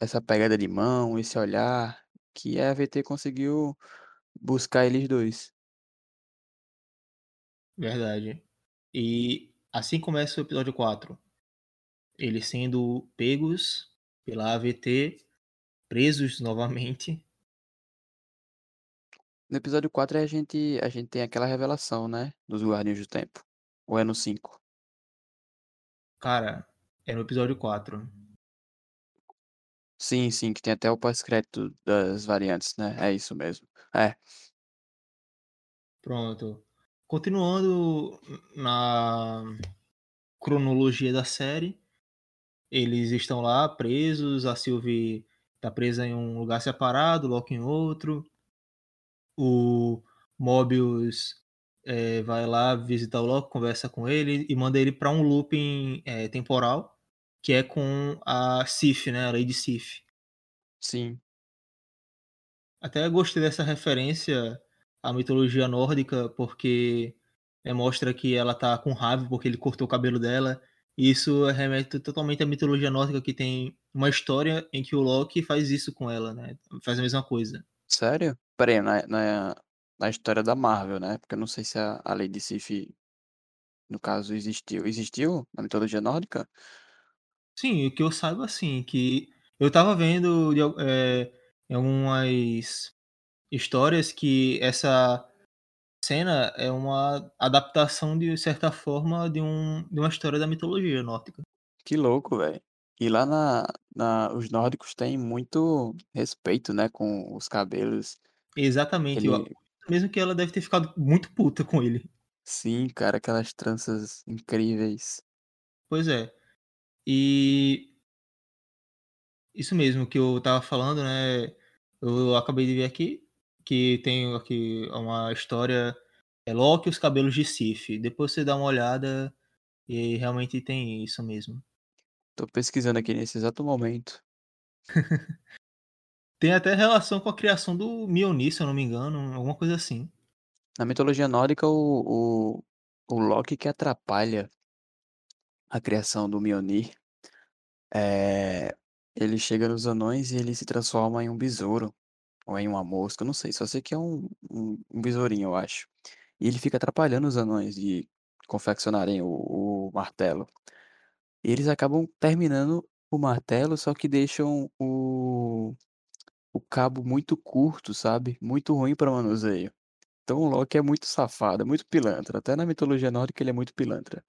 essa pegada de mão, esse olhar, que a AVT conseguiu buscar eles dois. Verdade. E assim começa o episódio 4. Eles sendo pegos pela AVT, presos novamente. No episódio 4 a gente, a gente tem aquela revelação, né? Dos Guardiões do Tempo. Ou é no 5? Cara, é no episódio 4. Sim, sim, que tem até o pós-crédito das variantes, né? É isso mesmo. É, Pronto. Continuando na cronologia da série, eles estão lá presos, a Sylvie tá presa em um lugar separado, Loki em outro. O Mobius eh, vai lá visitar o Loki, conversa com ele e manda ele para um looping eh, temporal, que é com a Sif, né, a Lady Sif. Sim. Até gostei dessa referência à mitologia nórdica, porque é, mostra que ela tá com raiva porque ele cortou o cabelo dela. E isso remete totalmente à mitologia nórdica, que tem uma história em que o Loki faz isso com ela, né? Faz a mesma coisa. Sério? Peraí, na, na, na história da Marvel, né? Porque eu não sei se a, a Lady Sif, no caso, existiu. Existiu na mitologia nórdica? Sim, o que eu saiba, assim, que eu tava vendo de, é, algumas histórias que essa cena é uma adaptação, de certa forma, de, um, de uma história da mitologia nórdica. Que louco, velho. E lá na, na, os nórdicos têm muito respeito, né, com os cabelos. Exatamente. Ele, mesmo que ela deve ter ficado muito puta com ele. sim, cara, aquelas tranças incríveis. Pois é. E isso mesmo que eu tava falando, né? Eu acabei de ver aqui que tem aqui uma história é Loki e os cabelos de Sif. Depois você dá uma olhada e realmente tem isso mesmo. Tô pesquisando aqui nesse exato momento. Tem até relação com a criação do Mjolnir, se eu não me engano, alguma coisa assim. Na mitologia nórdica, o, o, o Loki que atrapalha a criação do Mjolnir, é, ele chega nos anões e ele se transforma em um besouro, ou em uma mosca, não sei, só sei que é um, um, um besourinho, eu acho. E ele fica atrapalhando os anões de confeccionarem o, o martelo. E eles acabam terminando o martelo, só que deixam o, o cabo muito curto, sabe? Muito ruim para manuseio. Então o Loki é muito safado, é muito pilantra. Até na mitologia nórdica ele é muito pilantra.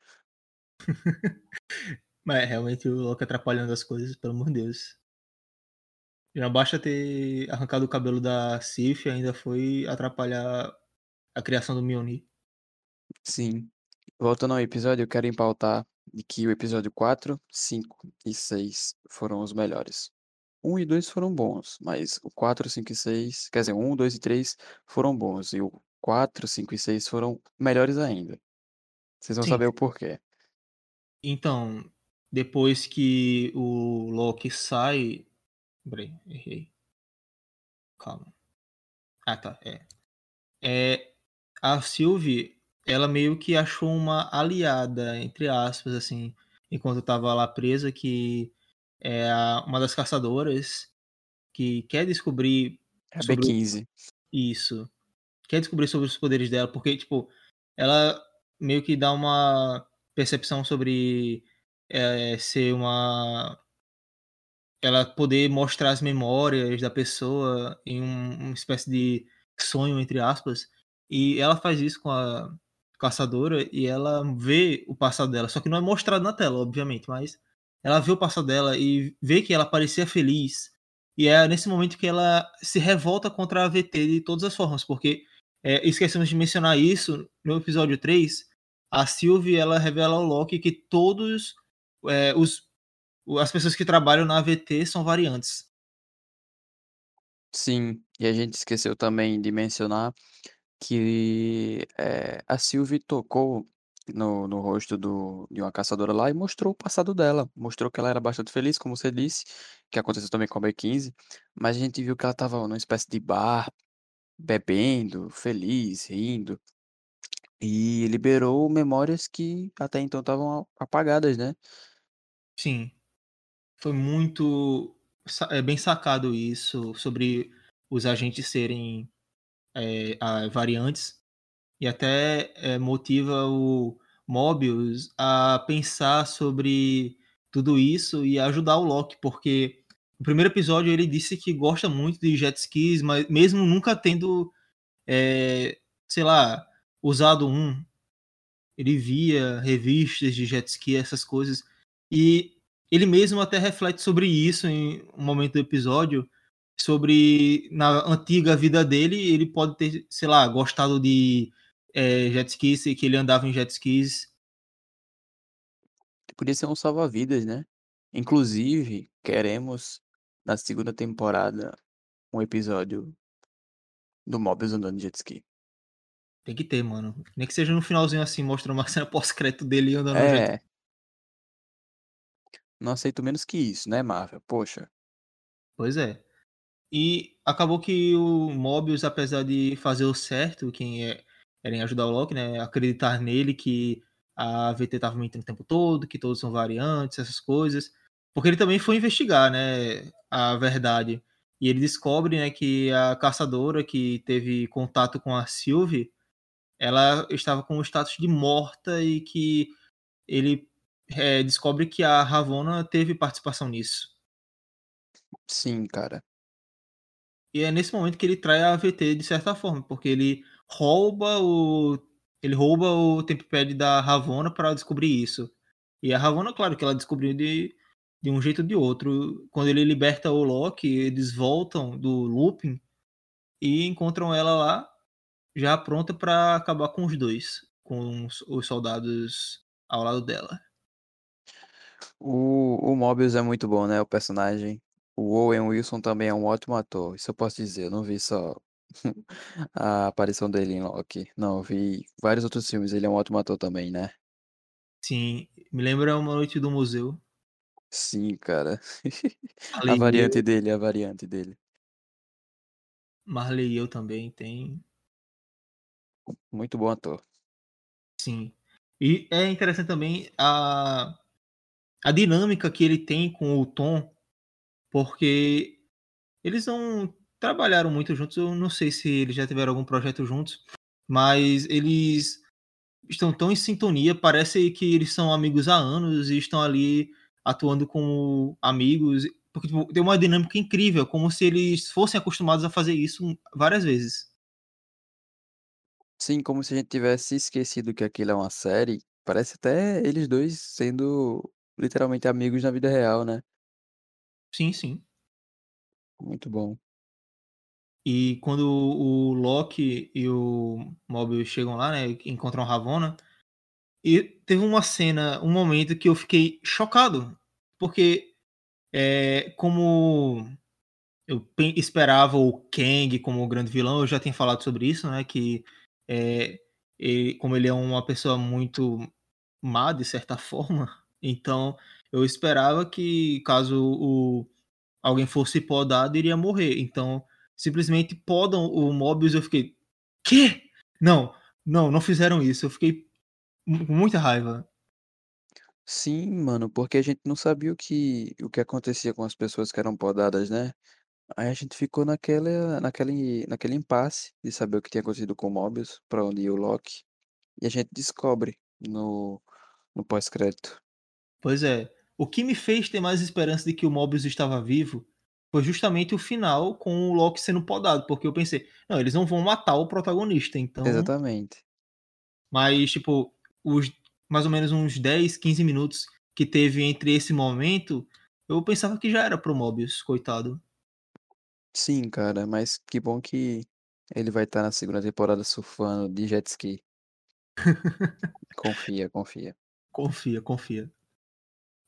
Mas realmente o Loki atrapalhando as coisas, pelo amor de Deus. Já basta ter arrancado o cabelo da Sif, ainda foi atrapalhar a criação do Mjolnir. Sim. Voltando ao episódio, eu quero empautar de que o episódio 4, 5 e 6 foram os melhores. 1 e 2 foram bons, mas o 4, 5 e 6, quer dizer, 1, 2 e 3 foram bons, e o 4, 5 e 6 foram melhores ainda. Vocês vão Sim. saber o porquê. Então, depois que o Loki sai. Peraí, errei. Calma. Ah, tá. É. é a Sylvie, ela meio que achou uma aliada, entre aspas, assim, enquanto estava lá presa, que é uma das caçadoras que quer descobrir É sobre B15. isso. Quer descobrir sobre os poderes dela, porque, tipo, ela meio que dá uma percepção sobre é, ser uma. Ela poder mostrar as memórias da pessoa em um, uma espécie de sonho, entre aspas. E ela faz isso com a caçadora e ela vê o passado dela. Só que não é mostrado na tela, obviamente, mas ela vê o passado dela e vê que ela parecia feliz. E é nesse momento que ela se revolta contra a VT de todas as formas, porque é, esquecemos de mencionar isso no episódio 3. A Sylvie ela revela ao Loki que todos é, os, as pessoas que trabalham na AVT são variantes. Sim, e a gente esqueceu também de mencionar que eh, a Sylvie tocou no, no rosto do, de uma caçadora lá e mostrou o passado dela. Mostrou que ela era bastante feliz, como você disse, que aconteceu também com a B15, mas a gente viu que ela estava numa espécie de bar, bebendo, feliz, rindo, e liberou memórias que até então estavam apagadas, né? Sim, foi muito é, bem sacado isso sobre os agentes serem é, variantes e até é, motiva o Mobius a pensar sobre tudo isso e ajudar o Loki, porque no primeiro episódio ele disse que gosta muito de jet skis, mas mesmo nunca tendo, é, sei lá, usado um, ele via revistas de jet ski, essas coisas, e ele mesmo até reflete sobre isso em um momento do episódio, sobre na antiga vida dele, ele pode ter, sei lá, gostado de é, jet skis, que ele andava em jet skis. Podia ser um salva-vidas, né? Inclusive, queremos, na segunda temporada, um episódio do Mobius andando de jet ski. Tem que ter, mano. Nem que seja no finalzinho assim, mostra uma cena pós-crédito dele andando no jet É. Não aceito menos que isso, né, Marvel? Poxa. Pois é. E acabou que o Mobius, apesar de fazer o certo, quem é, era em ajudar o Loki, né? Acreditar nele que a VT estava mentindo o tempo todo, que todos são variantes, essas coisas. Porque ele também foi investigar, né? A verdade. E ele descobre, né, que a caçadora que teve contato com a Sylvie, ela estava com o status de morta e que ele é, descobre que a Ravonna teve participação nisso. Sim, cara. E é nesse momento que ele trai a AVT de certa forma, porque ele rouba o ele rouba o Tempipad da Ravonna para descobrir isso. E a Ravonna, claro que ela descobriu de, de um jeito ou de outro. Quando ele liberta o Loki, eles voltam do looping e encontram ela lá já pronta para acabar com os dois, com os, os soldados ao lado dela. O, o Mobius é muito bom, né? O personagem. O Owen Wilson também é um ótimo ator. Isso eu posso dizer. Eu não vi só a aparição dele em Loki. Não, eu vi vários outros filmes. Ele é um ótimo ator também, né? Sim, me lembra uma noite do museu. Sim, cara. A variante dele, a variante dele. Marley e eu também tem. Muito bom ator. Sim. E é interessante também a, a dinâmica que ele tem com o Tom, porque eles não trabalharam muito juntos. Eu não sei se eles já tiveram algum projeto juntos, mas eles estão tão em sintonia. Parece que eles são amigos há anos e estão ali atuando como amigos. Porque tipo, tem uma dinâmica incrível, como se eles fossem acostumados a fazer isso várias vezes. Sim, como se a gente tivesse esquecido que aquilo é uma série. Parece até eles dois sendo literalmente amigos na vida real, né? Sim, sim. Muito bom. E quando o Loki e o Mobius chegam lá, né, encontram Ravonna, e teve uma cena, um momento que eu fiquei chocado, porque é, como eu pe- esperava o Kang como o grande vilão, eu já tinha falado sobre isso, né, que é, ele- como ele é uma pessoa muito má, de certa forma, então eu esperava que caso o alguém fosse podado, iria morrer. Então, simplesmente podam o Mobius. Eu fiquei, quê? Não, não, não fizeram isso. Eu fiquei com muita raiva. Sim, mano, porque a gente não sabia o que, o que acontecia com as pessoas que eram podadas, né? Aí a gente ficou naquela, naquele, naquele impasse de saber o que tinha acontecido com o Mobius, pra onde ia o Loki. E a gente descobre no, no pós-crédito. Pois é. O que me fez ter mais esperança de que o Mobius estava vivo foi justamente o final com o Loki sendo podado, porque eu pensei, não, eles não vão matar o protagonista, então. Exatamente. Mas, tipo, os mais ou menos uns 10, 15 minutos que teve entre esse momento, eu pensava que já era pro Mobius, coitado. Sim, cara, mas que bom que ele vai estar na segunda temporada surfando de jet ski. Confia, confia. Confia, confia.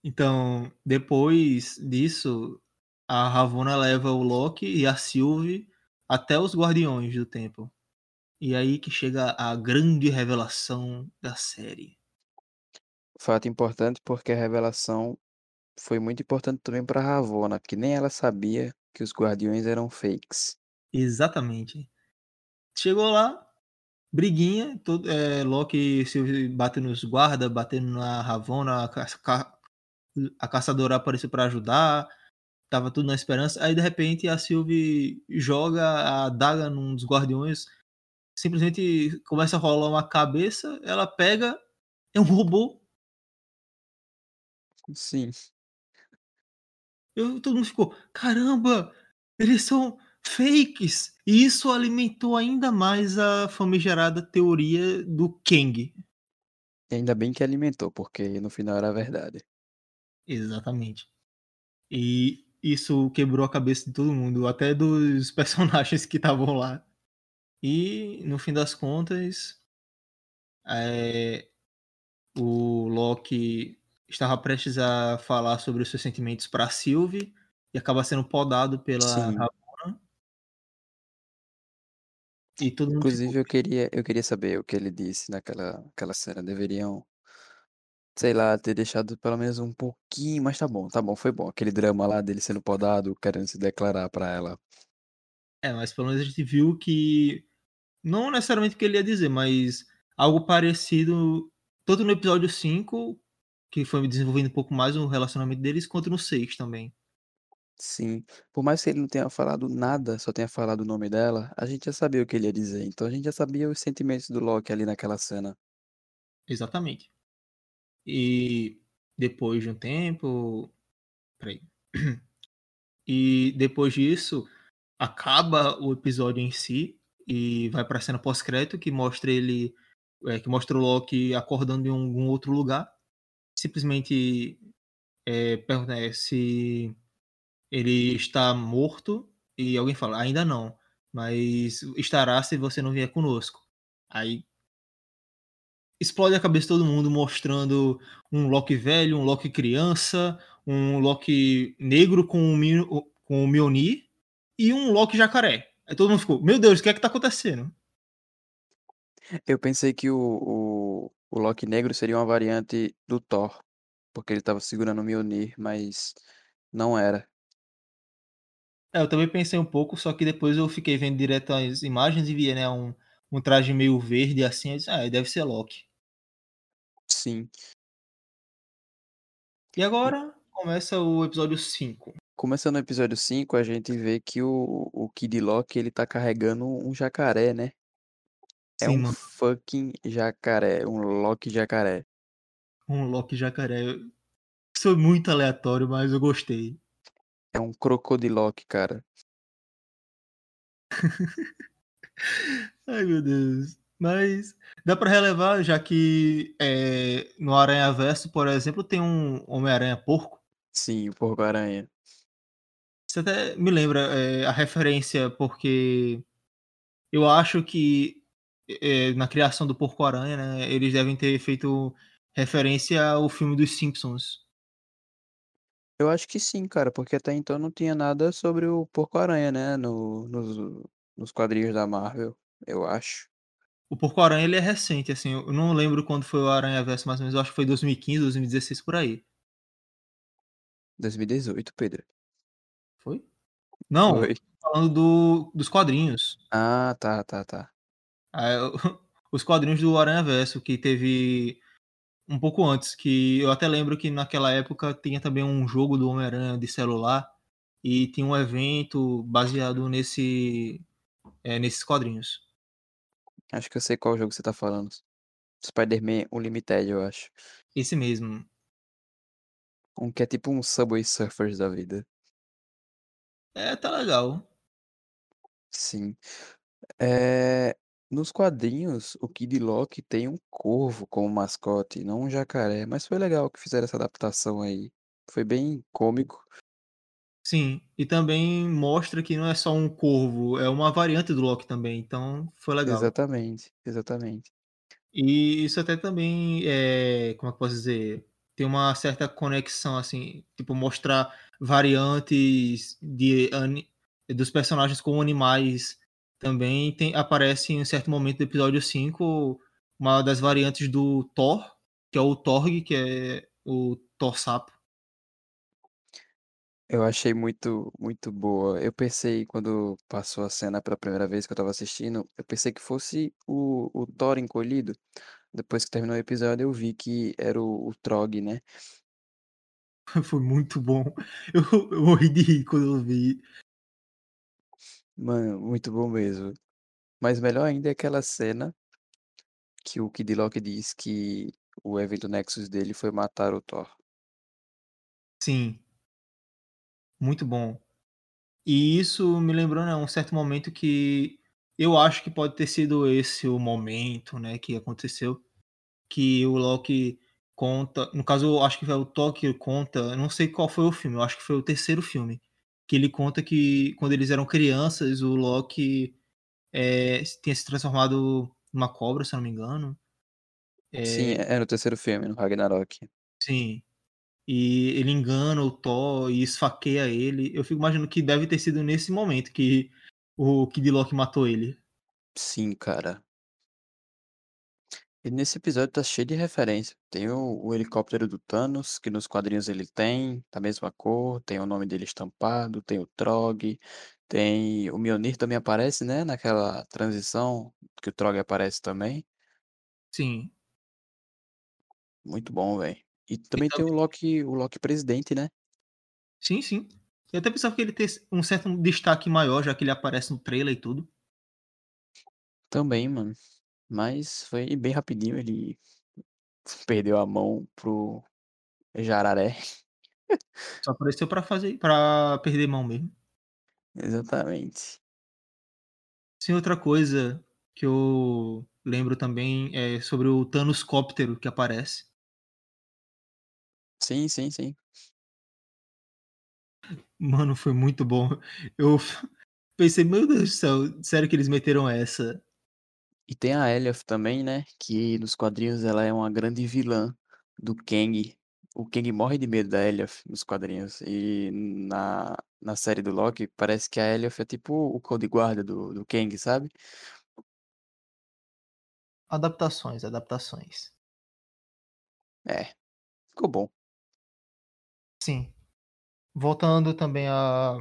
Então, depois disso, a Ravonna leva o Loki e a Sylvie até os Guardiões do Tempo. E aí que chega a grande revelação da série. Fato importante porque a revelação foi muito importante também pra Ravonna, que nem ela sabia que os Guardiões eram fakes. Exatamente. Chegou lá, briguinha, todo, é, Loki e Sylvie batendo nos guardas, batendo na Ravonna, a, ca- a caçadora apareceu para ajudar, tava tudo na esperança. Aí de repente a Sylvie joga a daga num dos guardiões, simplesmente começa a rolar uma cabeça, ela pega, é um robô. Sim, Eu, todo mundo ficou, caramba, eles são fakes. E isso alimentou ainda mais a famigerada teoria do Kang. ainda bem que alimentou, porque no final era verdade. Exatamente. E isso quebrou a cabeça de todo mundo, até dos personagens que estavam lá. E no fim das contas, é, o Loki estava prestes a falar sobre os seus sentimentos para Sylvie e acaba sendo podado pela. Ravonna. E todo mundo ficou. Inclusive eu queria, eu queria saber o que ele disse naquela aquela cena. Deveriam sei lá, ter deixado pelo menos um pouquinho, mas tá bom, tá bom, foi bom. Aquele drama lá dele sendo podado, querendo se declarar pra ela. É, mas pelo menos a gente viu que não necessariamente o que ele ia dizer, mas algo parecido tanto no episódio 5, que foi desenvolvendo um pouco mais o relacionamento deles, quanto no 6 também. Sim, por mais que ele não tenha falado nada, só tenha falado o nome dela, a gente já sabia o que ele ia dizer. Então a gente já sabia os sentimentos do Loki ali naquela cena. Exatamente. E depois de um tempo. Peraí. E depois disso, acaba o episódio em si e vai pra cena pós-crédito que mostra ele. É, que mostra o Loki acordando em algum outro lugar. Simplesmente é, pergunta é, se ele está morto e alguém fala, ainda não, mas estará se você não vier conosco. Aí explode a cabeça de todo mundo mostrando um Loki velho, um Loki criança, um Loki negro com o, Mi, com o Mjolnir e um Loki jacaré. Aí todo mundo ficou, meu Deus, o que é que tá acontecendo? Eu pensei que o, o, o Loki negro seria uma variante do Thor, porque ele tava segurando o Mjolnir, mas não era. É, eu também pensei um pouco, só que depois eu fiquei vendo direto as imagens e via, né, um, um traje meio verde assim, eu disse, ah, deve ser Loki. Sim. E agora começa o episódio 5. Começando no episódio 5, a gente vê que o, o Kid Loki, ele tá carregando um jacaré, né? É Sim, um mano, fucking jacaré, um Loki jacaré. um Loki jacaré. Isso foi muito aleatório, mas eu gostei. É um crocodiloque, cara. Ai, meu Deus. Mas dá pra relevar, já que é, no Aranha Verso, por exemplo, tem um Homem-Aranha porco. Sim, o porco-aranha. Isso até me lembra é, a referência, porque eu acho que é, na criação do Porco-Aranha, né, eles devem ter feito referência ao filme dos Simpsons. Eu acho que sim, cara, porque até então não tinha nada sobre o porco-aranha, né? No, nos, nos quadrinhos da Marvel, eu acho. O Porco-Aranha ele é recente, assim, eu não lembro quando foi o Aranha Verso, mais ou menos, eu acho que foi 2015, 2016 por aí. 2018, Pedro. Foi? Não, Foi. falando do, dos quadrinhos. Ah, tá, tá, tá. Os quadrinhos do Aranha Verso, que teve um pouco antes, que eu até lembro que naquela época tinha também um jogo do Homem-Aranha de celular e tinha um evento baseado nesse, é, nesses quadrinhos. Acho que eu sei qual jogo você tá falando. Spider-Man Unlimited, eu acho. Esse mesmo. Um que é tipo um Subway Surfers da vida. É, tá legal. Sim. É... Nos quadrinhos, o Kid Loki tem um corvo como mascote, não um jacaré. Mas foi legal que fizeram essa adaptação aí. Foi bem cômico. Sim, e também mostra que não é só um corvo, é uma variante do Loki também, então foi legal. Exatamente, exatamente. E isso até também é, como é que eu posso dizer? Tem uma certa conexão, assim, tipo, mostrar variantes de, dos personagens com animais também tem, aparece em um certo momento do episódio 5 uma das variantes do Thor, que é o Torg, que é o Thor Sapo. Eu achei muito, muito boa. Eu pensei, quando passou a cena pela primeira vez que eu tava assistindo, eu pensei que fosse o, o Thor encolhido. Depois que terminou o episódio, eu vi que era o, o Trog, né? Foi muito bom. Eu, eu morri de rir quando eu vi. Mano, muito bom mesmo. Mas melhor ainda é aquela cena que o Kid Loki diz que o evento Nexus dele foi matar o Thor. Sim, muito bom. E isso me lembrou, né, um certo momento que eu acho que pode ter sido esse o momento, né, que aconteceu, que o Loki conta, no caso eu acho que foi o Tokyo conta, eu não sei qual foi o filme, eu acho que foi o terceiro filme, que ele conta que quando eles eram crianças, o Loki é, tinha se transformado numa cobra, se eu não me engano. Sim, É, é no terceiro filme, no Ragnarok. sim. E ele engana o Thor e esfaqueia ele. Eu fico imaginando que deve ter sido nesse momento que o Kid Loki matou ele. Sim, cara. E nesse episódio tá cheio de referência. Tem o, o helicóptero do Thanos, que nos quadrinhos ele tem, da mesma cor, tem o nome dele estampado, tem o Trog, tem o Mjolnir também aparece, né, naquela transição que o Trog aparece também. Sim. Muito bom, velho. E também tem o Loki, o Loki presidente, né? sim, sim. Eu até pensava que ele ter um certo destaque maior, já que ele aparece no trailer e tudo. Também, mano. Mas foi bem rapidinho, ele perdeu a mão pro Jararé. Só apareceu pra fazer pra perder mão mesmo. Exatamente. Sim, outra coisa que eu lembro também é sobre o Thanoscóptero que aparece. Sim, sim, sim. Mano, foi muito bom. Eu pensei: "Meu Deus do céu, sério que eles meteram essa?". E tem a Elioth também, né, que nos quadrinhos ela é uma grande vilã do Kang. O Kang morre de medo da Elioth nos quadrinhos. E na, na série do Loki, parece que a Elioth é tipo o code guarda do, do Kang, sabe? Adaptações, adaptações. É, ficou bom. Sim. Voltando também à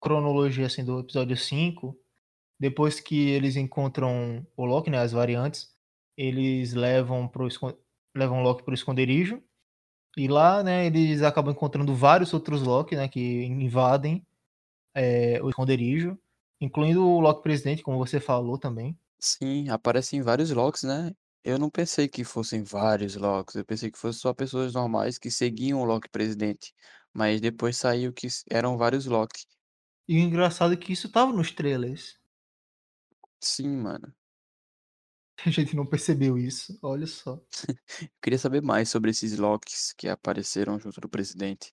cronologia, assim, do episódio 5, depois que eles encontram o Loki, né, as variantes, eles levam pro levam o Loki para o esconderijo, e lá, né, eles acabam encontrando vários outros Loki, né, que invadem, eh, o esconderijo, incluindo o Loki presidente, como você falou também. Sim, aparecem vários Locks, né? Eu não pensei que fossem vários Locks, eu pensei que fossem só pessoas normais que seguiam o Loki presidente. Mas depois saiu que eram vários Loki. E o engraçado é que isso estava nos trailers. Sim, mano. A gente não percebeu isso, olha só. Eu queria saber mais sobre esses Locks que apareceram junto do presidente.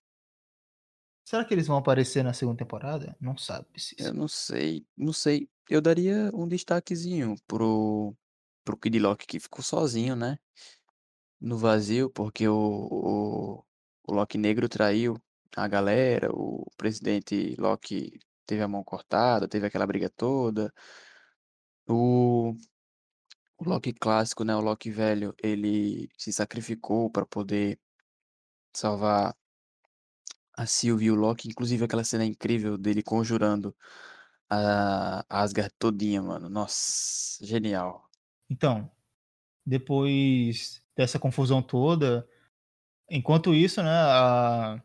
Será que eles vão aparecer na segunda temporada? Não sabe-se. Eu não sei, não sei. Eu daria um destaquezinho pro, pro Kid Loki que ficou sozinho, né? No vazio, porque o, o, o Loki negro traiu a galera, o presidente Loki teve a mão cortada, teve aquela briga toda. O, o Loki clássico, né? O Loki velho, ele se sacrificou para poder salvar a Sylvie e o Loki. Inclusive aquela cena incrível dele conjurando a Asgard todinha, mano. Nossa, genial. Então, depois dessa confusão toda, enquanto isso, né, a,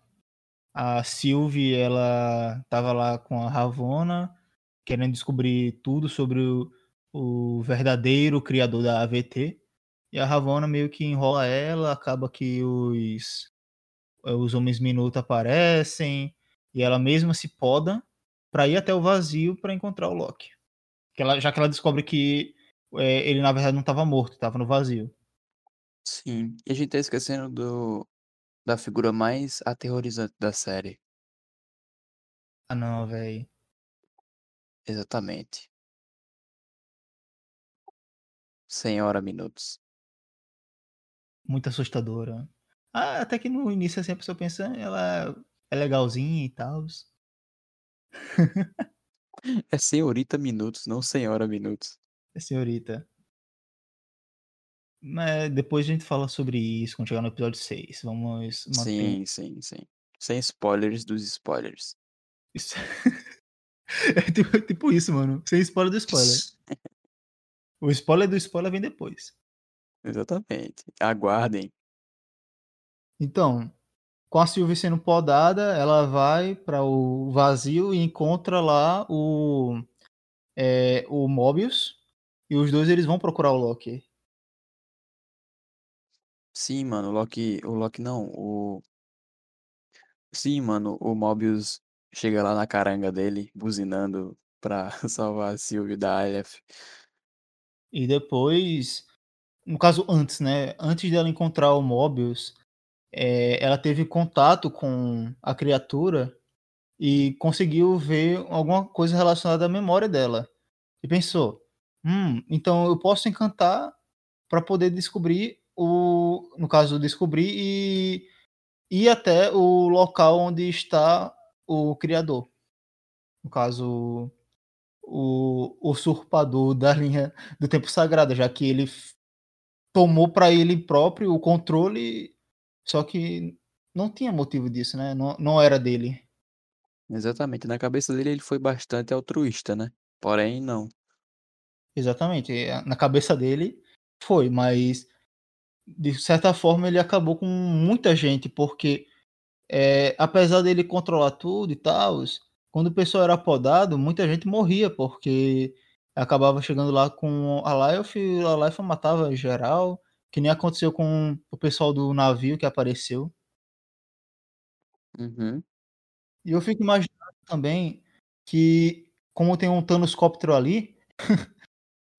a Sylvie, ela tava lá com a Ravonna, querendo descobrir tudo sobre o, o verdadeiro criador da AVT. E a Ravonna meio que enrola ela, acaba que os, os Homens Minuto aparecem, e ela mesma se poda pra ir até o vazio pra encontrar o Loki. Que ela, já que ela descobre que é, ele na verdade não estava morto, estava no vazio. Sim. E a gente tá esquecendo do, da figura mais aterrorizante da série. Ah não, velho. Exatamente. Senhora Minutos. Muito assustadora. Ah, até que no início assim a pessoa pensa, ela é legalzinha e tal. É Senhorita Minutos, não Senhora Minutos. É senhorita. Mas depois a gente fala sobre isso quando chegar no episódio 6. Vamos manter Sim, sim, sim. Sem spoilers dos spoilers. isso. é tipo, tipo isso, mano. Sem spoiler do spoiler. O spoiler do spoiler vem depois. Exatamente. Aguardem. Então, com a Sylvie sendo podada, ela vai para o vazio e encontra lá o, é, o Mobius. E os dois eles vão procurar o Loki. Sim, mano, o Loki. O Loki não. O. Sim, mano, o Mobius chega lá na caranga dele, buzinando pra salvar a Sylvie da Aleph. E depois, no caso antes, né? Antes dela encontrar o Mobius, é, ela teve contato com a criatura e conseguiu ver alguma coisa relacionada à memória dela. E pensou, hum, então eu posso encantar para poder descobrir o, no caso descobrir e ir até o local onde está o criador. No caso o usurpador da linha do tempo sagrado, já que ele tomou para ele próprio o controle, só que não tinha motivo disso, né? Não, não era dele. Exatamente. Na cabeça dele, ele foi bastante altruísta, né? Porém, não. Exatamente. É, na cabeça dele foi, mas de certa forma ele acabou com muita gente, porque é, apesar dele controlar tudo e tal, quando o pessoal era podado, muita gente morria, porque acabava chegando lá com a Life e a Life matava geral, que nem aconteceu com o pessoal do navio que apareceu. Uhum. E eu fico imaginando também que, como tem um Thanoscóptero ali,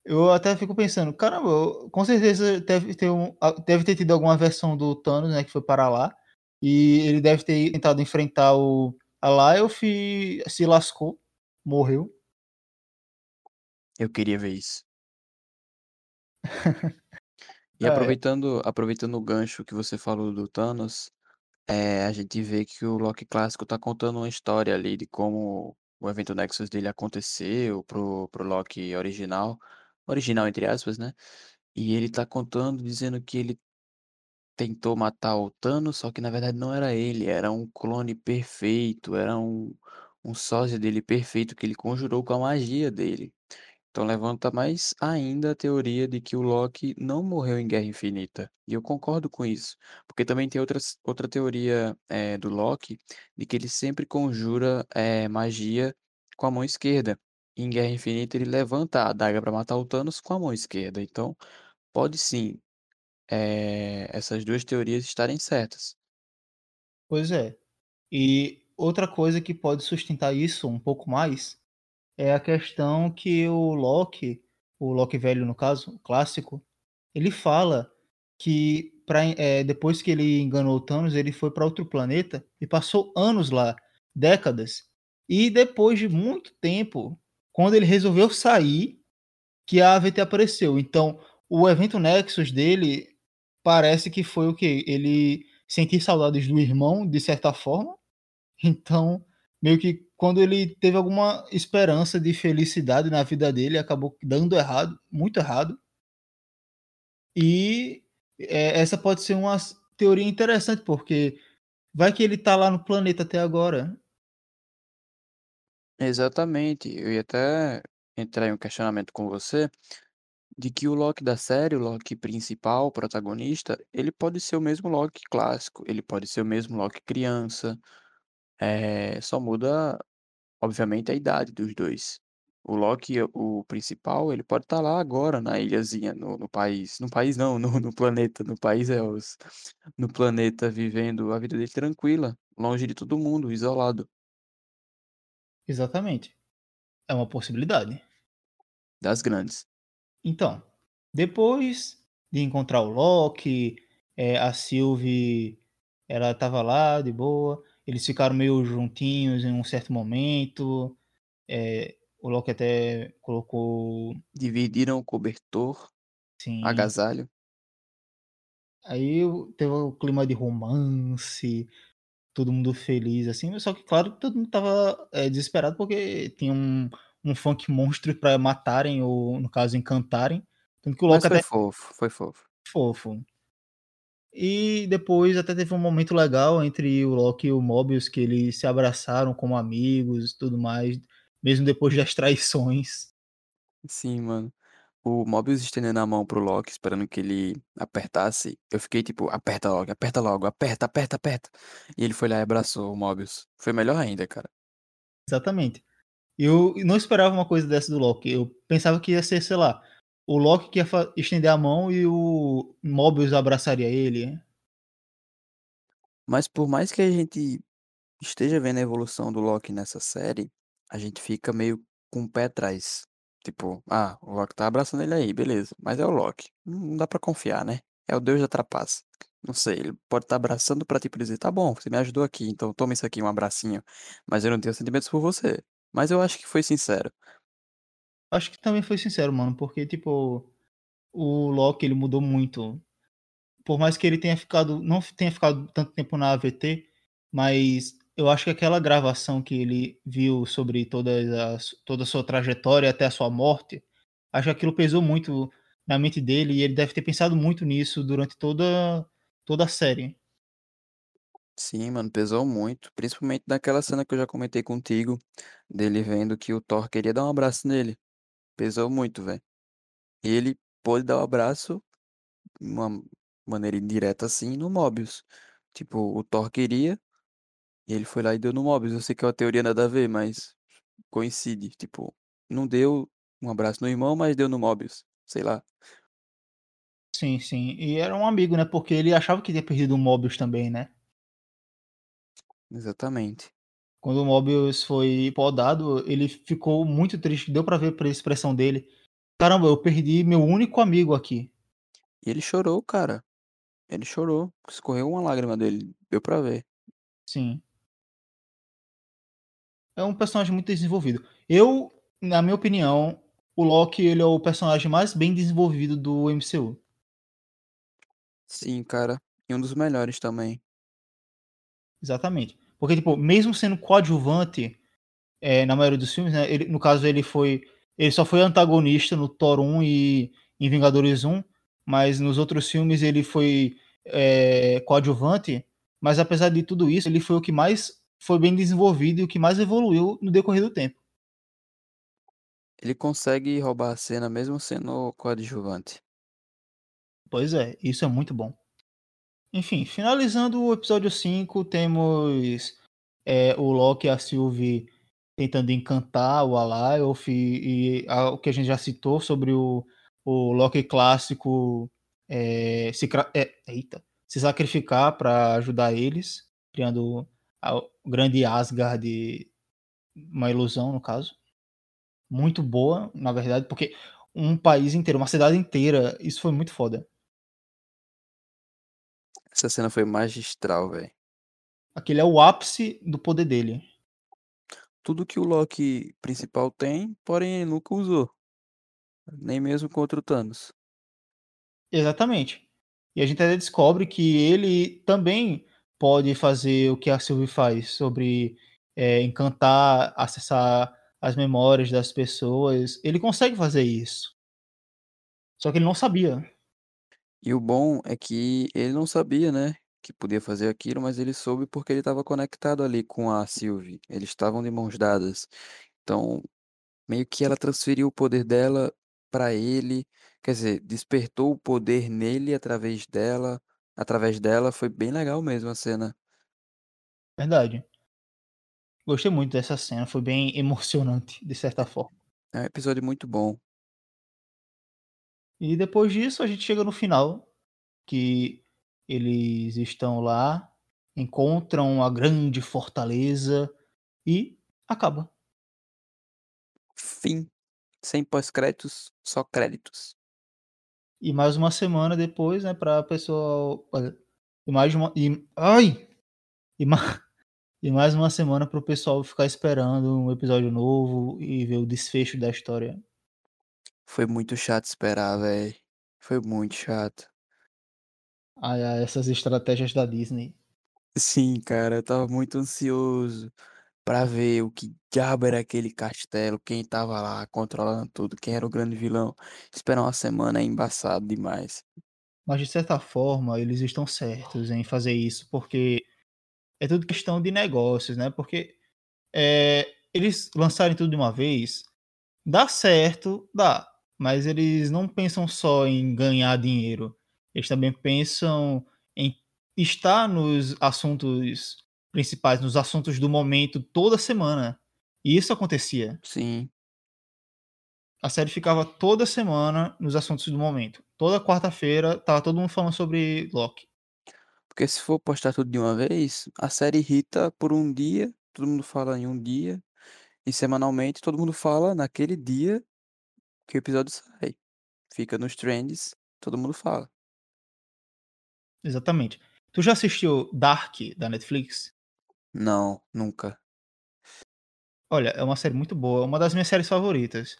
eu até fico pensando, caramba, com certeza deve ter, um, deve ter tido alguma versão do Thanos, né, que foi para lá, e ele deve ter tentado enfrentar o, a e se lascou, morreu. Eu queria ver isso. E É, aproveitando, aproveitando o gancho que você falou do Thanos, é, a gente vê que o Loki clássico tá contando uma história ali de como o evento Nexus dele aconteceu pro, pro Loki original, original entre aspas, né? E ele tá contando, dizendo que ele tentou matar o Thanos, só que na verdade não era ele, era um clone perfeito, era um, um sósia dele perfeito que ele conjurou com a magia dele. Então levanta mais ainda a teoria de que o Loki não morreu em Guerra Infinita. E eu concordo com isso. Porque também tem outras, outra teoria eh, do Loki de que ele sempre conjura eh, magia com a mão esquerda. E em Guerra Infinita ele levanta a adaga para matar o Thanos com a mão esquerda. Então pode sim eh, essas duas teorias estarem certas. Pois é. E outra coisa que pode sustentar isso um pouco mais é a questão que o Loki, o Loki velho no caso, o clássico, ele fala que pra, é, depois que ele enganou o Thanos, ele foi para outro planeta e passou anos lá, décadas. E depois de muito tempo, quando ele resolveu sair, que a AVT apareceu. Então, o evento Nexus dele parece que foi o que ele sentir saudades do irmão, de certa forma. Então, meio que quando ele teve alguma esperança de felicidade na vida dele, acabou dando errado, muito errado. E é, essa pode ser uma teoria interessante, porque vai que ele tá lá no planeta até agora. Exatamente. Eu ia até entrar em um questionamento com você de que o Loki da série, o Loki principal, o protagonista, ele pode ser o mesmo Loki clássico, ele pode ser o mesmo Loki criança, eh, só muda, obviamente, a idade dos dois. O Loki, o principal, ele pode estar lá agora na ilhazinha, no, no país, no país não, no, no planeta, no país é os, no planeta vivendo a vida dele tranquila, longe de todo mundo, isolado, Exatamente. É uma possibilidade. das grandes. Então, depois de encontrar o Loki, é, a Sylvie, ela tava lá de boa. Eles ficaram meio juntinhos em um certo momento. É, o Loki até colocou, Dividiram o cobertor, sim. agasalho. Aí teve o clima de romance, todo mundo feliz, assim. Só que, claro, todo mundo tava é, desesperado porque tinha um, um funk monstro pra matarem, ou no caso, encantarem. Tanto que o Loki foi até fofo, foi fofo. fofo. E depois até teve um momento legal entre o Loki e o Mobius, que eles se abraçaram como amigos e tudo mais, mesmo depois das traições. Sim, mano. O Mobius estendendo a mão pro Loki, esperando que ele apertasse. Eu fiquei tipo, aperta logo, aperta logo, aperta, aperta, aperta. E ele foi lá e abraçou o Mobius. Foi melhor ainda, cara. Exatamente. Eu não esperava uma coisa dessa do Loki. Eu pensava que ia ser, sei lá, o Loki que ia estender a mão e o Mobius abraçaria ele. Mas por mais que a gente esteja vendo a evolução do Loki nessa série, a gente fica meio com o pé atrás. Tipo, ah, o Loki tá abraçando ele aí, beleza. Mas é o Loki. Não dá pra confiar, né? É o deus da trapaça. Não sei, ele pode estar abraçando pra tipo dizer, tá bom, você me ajudou aqui, então toma isso aqui, um abracinho. Mas eu não tenho sentimentos por você. Mas eu acho que foi sincero. Acho que também foi sincero, mano, porque, tipo, o Loki ele mudou muito. Por mais que ele tenha ficado, não tenha ficado tanto tempo na AVT, mas eu acho que aquela gravação que ele viu sobre toda a, toda a sua trajetória até a sua morte, acho que aquilo pesou muito na mente dele e ele deve ter pensado muito nisso durante toda, toda a série. Sim, mano, pesou muito. Principalmente naquela cena que eu já comentei contigo, dele vendo que o Thor queria dar um abraço nele. Pesou muito, velho. E ele pôde dar o abraço de uma maneira indireta assim no Mobius. Tipo, o Thor queria, e ele foi lá e deu no Mobius. Eu sei que é uma teoria nada a ver, mas coincide. Tipo, não deu um abraço no irmão, mas deu no Mobius. Sei lá. Sim, sim. E era um amigo, né? Porque ele achava que tinha perdido o Mobius também, né? Exatamente. Quando o Mobius foi podado, ele ficou muito triste. Deu pra ver pela expressão dele. Caramba, eu perdi meu único amigo aqui. E ele chorou, cara. Ele chorou. Escorreu uma lágrima dele. Deu pra ver. Sim. É um personagem muito desenvolvido. Eu, na minha opinião, o Loki ele é o personagem mais bem desenvolvido do MCU. Sim, cara. E um dos melhores também. Exatamente. Porque, tipo, mesmo sendo coadjuvante é, na maioria dos filmes, né? Ele, no caso, ele foi. Ele só foi antagonista no Thor 1 e em Vingadores 1, mas nos outros filmes ele foi é, coadjuvante. Mas apesar de tudo isso, ele foi o que mais foi bem desenvolvido e o que mais evoluiu no decorrer do tempo. Ele consegue roubar a cena mesmo sendo coadjuvante. Pois é, isso é muito bom. Enfim, finalizando o episódio 5, temos é, o Loki e a Sylvie tentando encantar o Alaioth e, e a, o que a gente já citou sobre o, o Loki clássico é, se, é, eita, se sacrificar para ajudar eles, criando o grande Asgard, uma ilusão no caso. Muito boa, na verdade, porque um país inteiro, uma cidade inteira, isso foi muito foda. Essa cena foi magistral, velho. Aquele é o ápice do poder dele. Tudo que o Loki principal tem, porém ele nunca usou. Nem mesmo contra o Thanos. Exatamente. E a gente até descobre que ele também pode fazer o que a Sylvie faz, sobre é, encantar, acessar as memórias das pessoas. Ele consegue fazer isso. Só que ele não sabia. E o bom é que ele não sabia, né, que podia fazer aquilo, mas ele soube porque ele estava conectado ali com a Sylvie. Eles estavam de mãos dadas. Então, meio que ela transferiu o poder dela para ele, quer dizer, despertou o poder nele através dela, através dela, foi bem legal mesmo a cena. Verdade. Gostei muito dessa cena, foi bem emocionante, de certa forma. É um episódio muito bom. E depois disso a gente chega no final, que eles estão lá, encontram a grande fortaleza e acaba. Fim. Sem pós-créditos, só créditos. E mais uma semana depois, né, pra pessoa. E mais uma. E, ai! E, ma... e mais uma semana pro pessoal ficar esperando um episódio novo e ver o desfecho da história. Foi muito chato esperar, velho. Foi muito chato. Ai, ai, essas estratégias da Disney. Sim, cara, eu tava muito ansioso pra ver o que diabo era aquele castelo, quem tava lá controlando tudo, quem era o grande vilão. Esperar uma semana é embaçado demais. Mas de certa forma, eles estão certos em fazer isso, porque é tudo questão de negócios, né? Porque é, eles lançarem tudo de uma vez, dá certo, dá. Mas eles não pensam só em ganhar dinheiro. Eles também pensam em estar nos assuntos principais, nos assuntos do momento toda semana. E isso acontecia. Sim, A série ficava toda semana nos assuntos do momento. Toda quarta-feira tava todo mundo falando sobre Loki. porque se for postar tudo de uma vez, a série irrita por um dia, todo mundo fala em um dia, e semanalmente todo mundo fala naquele dia que o episódio sai. Fica nos trends, todo mundo fala. Exatamente. Tu já assistiu Dark da Netflix? Não, nunca. Olha, é uma série muito boa, uma das minhas séries favoritas.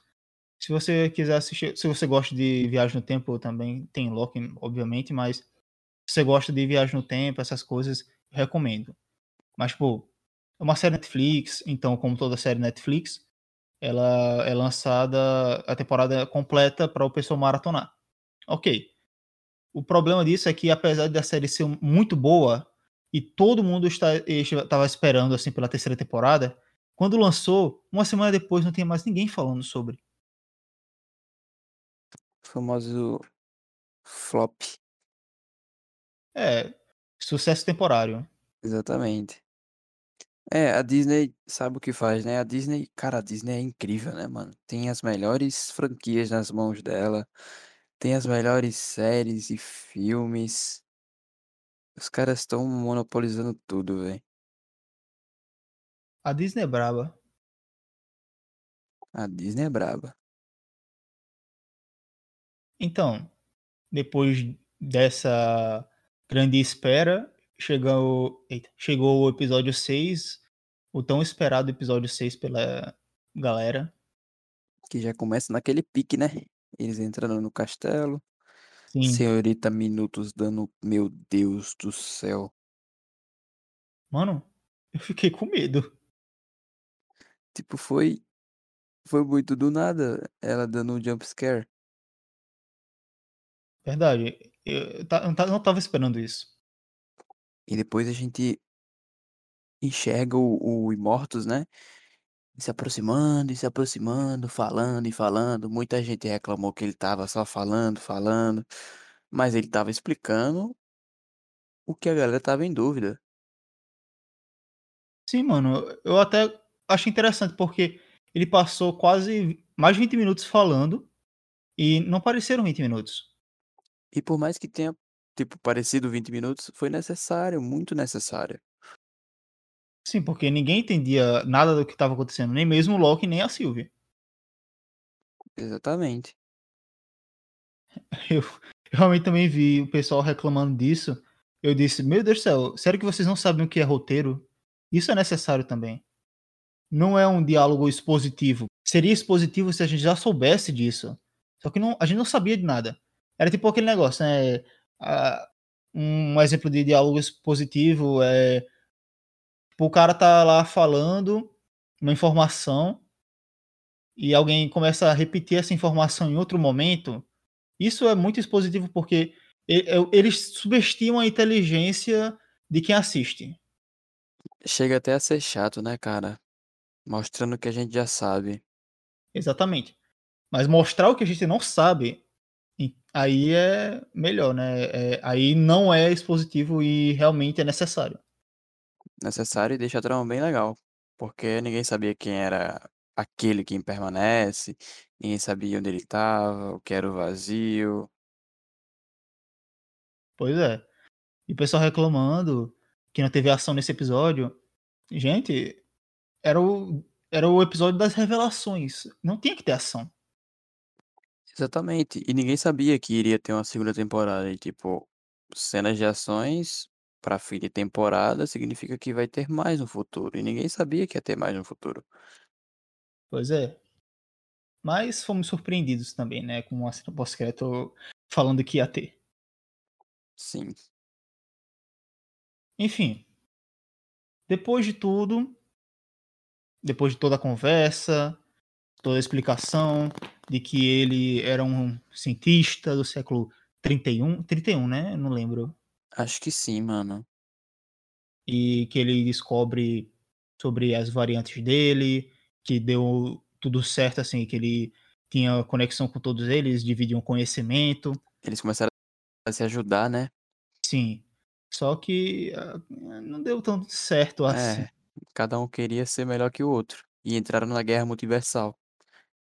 Se você quiser assistir, se você gosta de viagem no tempo, também tem Loki, obviamente, mas se você gosta de viagem no tempo, essas coisas, recomendo. Mas, pô, é uma série Netflix, então, como toda série Netflix, ela é lançada a temporada completa para o pessoal maratonar. Ok. O problema disso é que, apesar da série ser muito boa, e todo mundo estava esperando assim pela terceira temporada, quando lançou, uma semana depois não tinha mais ninguém falando sobre. O famoso flop. É, sucesso temporário. Exatamente. É, a Disney sabe o que faz, né? A Disney, cara, a Disney é incrível, né, mano? Tem as melhores franquias nas mãos dela, tem as melhores séries e filmes. Os caras estão monopolizando tudo, velho. A Disney é braba. A Disney é braba. Então, depois dessa grande espera, chegou, eita, chegou o episódio 6, o tão esperado episódio 6 pela galera. Que já começa naquele pique, né? Eles entrando no castelo. Sim. Senhorita Minutos dando. Meu Deus do céu. Mano, eu fiquei com medo. Tipo, foi. Foi muito do nada ela dando um jump scare. Verdade. Eu não tava esperando isso. E depois a gente enxerga o, o Imortus, né? Se aproximando e se aproximando, falando e falando. Muita gente reclamou que ele tava só falando, falando. Mas ele tava explicando o que a galera tava em dúvida. Sim, mano. Eu até acho interessante porque ele passou quase mais de 20 minutos falando e não pareceram 20 minutos. E por mais que tenha, tipo, parecido 20 minutos, foi necessário, muito necessário. Sim, porque ninguém entendia nada do que estava acontecendo, nem mesmo o Loki, nem a Sylvie. Exatamente. Eu, eu realmente também vi o pessoal reclamando disso. Eu disse, meu Deus do céu, sério que vocês não sabem o que é roteiro? Isso é necessário também. Não é um diálogo expositivo. Seria expositivo se a gente já soubesse disso. Só que não, a gente não sabia de nada. Era tipo aquele negócio, né? um exemplo de diálogo expositivo é. Tipo, o cara tá lá falando uma informação e alguém começa a repetir essa informação em outro momento. Isso é muito expositivo porque eles subestimam a inteligência de quem assiste. Chega até a ser chato, né, cara? Mostrando o que a gente já sabe. Exatamente. Mas mostrar o que a gente não sabe, aí é melhor, né? É, aí não é expositivo e realmente é necessário. Necessário e deixa a trama bem legal. Porque ninguém sabia quem era aquele quem permanece, ninguém sabia onde ele estava, o que era o vazio. Pois é. E o pessoal reclamando que não teve ação nesse episódio. Gente, era o, era o episódio das revelações. Não tinha que ter ação. Exatamente. E ninguém sabia que iria ter uma segunda temporada. E, tipo, cenas de ações para fim de temporada significa que vai ter mais no futuro. E ninguém sabia que ia ter mais no futuro. Pois é. Mas fomos surpreendidos também, né? Com uma cena pós-crédito falando que ia ter. Sim. Enfim. Depois de tudo, depois de toda a conversa, toda a explicação de que ele era um cientista do século 31, 31, né? Não lembro. Acho que sim, mano. E que ele descobre sobre as variantes dele, que deu tudo certo, assim, que ele tinha conexão com todos eles, dividiam conhecimento. Eles começaram a se ajudar, né? Sim. Só que uh, não deu tão certo assim. É, cada um queria ser melhor que o outro. E entraram na guerra multiversal.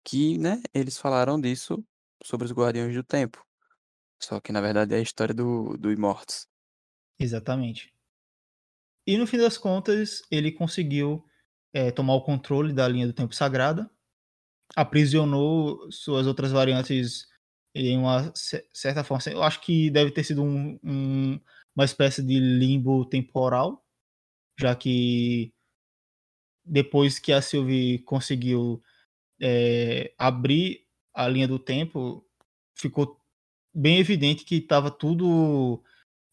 Que, né, eles falaram disso sobre os Guardiões do Tempo. Só que na verdade é a história do, do Imortus. Exatamente. E no fim das contas, ele conseguiu é, tomar o controle da linha do tempo sagrada, aprisionou suas outras variantes em uma certa forma. Eu acho que deve ter sido um, um, uma espécie de limbo temporal, já que depois que a Sylvie conseguiu é, abrir a linha do tempo, ficou bem evidente que estava tudo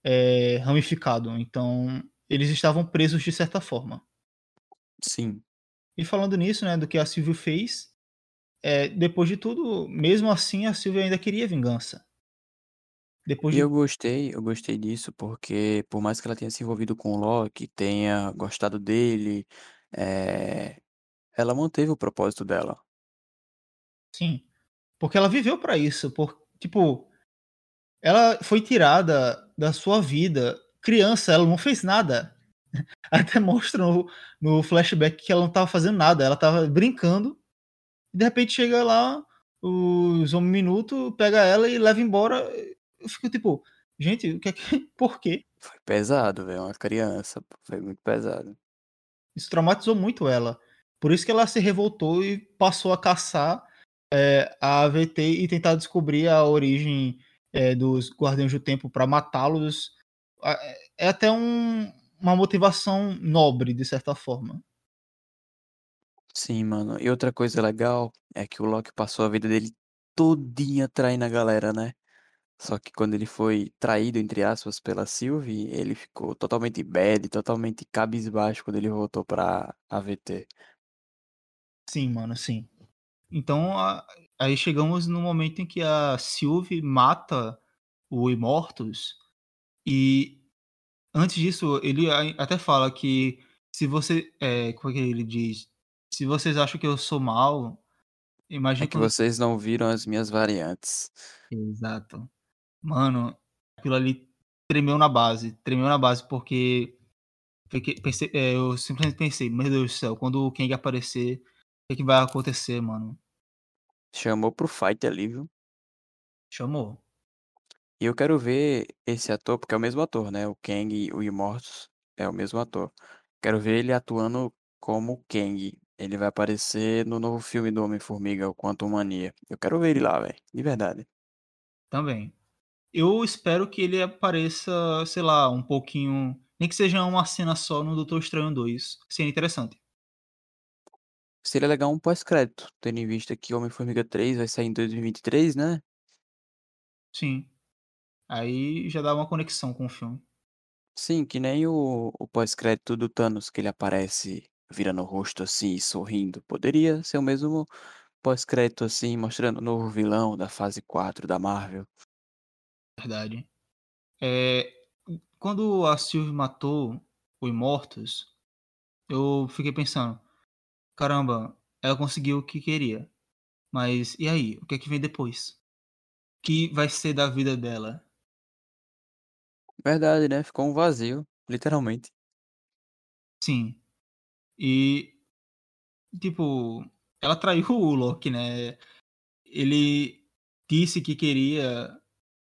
é, ramificado. Então, eles estavam presos de certa forma. Sim. E falando nisso, né, do que a Sylvie fez, é, depois de tudo, mesmo assim, a Sylvie ainda queria vingança. Depois E eu de. gostei, eu gostei disso porque, por mais que ela tenha se envolvido com o Loki, tenha gostado dele, eh, ela manteve o propósito dela. Sim. Porque ela viveu pra isso. Por, tipo, ela foi tirada da sua vida. Criança, ela não fez nada. Até mostra no, no flashback que ela não tava fazendo nada. Ela tava brincando. E de repente chega lá, os Homem Minuto, pega ela e leva embora. Eu fico tipo, gente, o que é que. Por quê? Foi pesado, velho, uma criança, foi muito pesado. Isso traumatizou muito ela. Por isso que ela se revoltou e passou a caçar é, a AVT e tentar descobrir a origem é, dos Guardiões do Tempo para matá-los. É até um, uma motivação nobre, de certa forma. Sim, mano. E outra coisa legal é que o Loki passou a vida dele todinha traindo a galera, né? Só que quando ele foi traído, entre aspas, pela Sylvie, ele ficou totalmente bad, totalmente cabisbaixo quando ele voltou pra AVT. Sim, mano, sim. Então, a- aí chegamos no momento em que a Sylvie mata o Immortus e antes disso ele até fala que se você, é, como é que ele diz? Se vocês acham que eu sou mal, É imagine que quando... vocês não viram as minhas variantes. Exato. Mano, aquilo ali tremeu na base, tremeu na base porque pensei- é, eu simplesmente pensei, meu Deus do céu, quando o Kang aparecer, o que, que vai acontecer, mano? Chamou pro fight ali, viu? Chamou. E eu quero ver esse ator, porque é o mesmo ator, né? O Kang e o Immortus é o mesmo ator. Quero ver ele atuando como Kang. Ele vai aparecer no novo filme do Homem-Formiga, o Quantum Mania. Eu quero ver ele lá, velho. De verdade. Também. Eu espero que ele apareça, sei lá, um pouquinho. Nem que seja uma cena só no Doutor Estranho 2. Seria interessante. Seria legal um pós-crédito, tendo em vista que Homem-Formiga 3 vai sair em 2023, né? Sim. Aí já dá uma conexão com o filme. Sim, que nem o, o pós-crédito do Thanos, que ele aparece virando o rosto assim e sorrindo. Poderia ser o mesmo pós-crédito assim, mostrando o novo vilão da fase 4 da Marvel. Verdade. É, quando a Sylvie matou o Immortus, eu fiquei pensando: caramba, ela conseguiu o que queria. Mas e aí? O que é que vem depois? O que vai ser da vida dela? Verdade, né? Ficou um vazio, literalmente. Sim. E, tipo, ela traiu o Loki, né? Ele disse que queria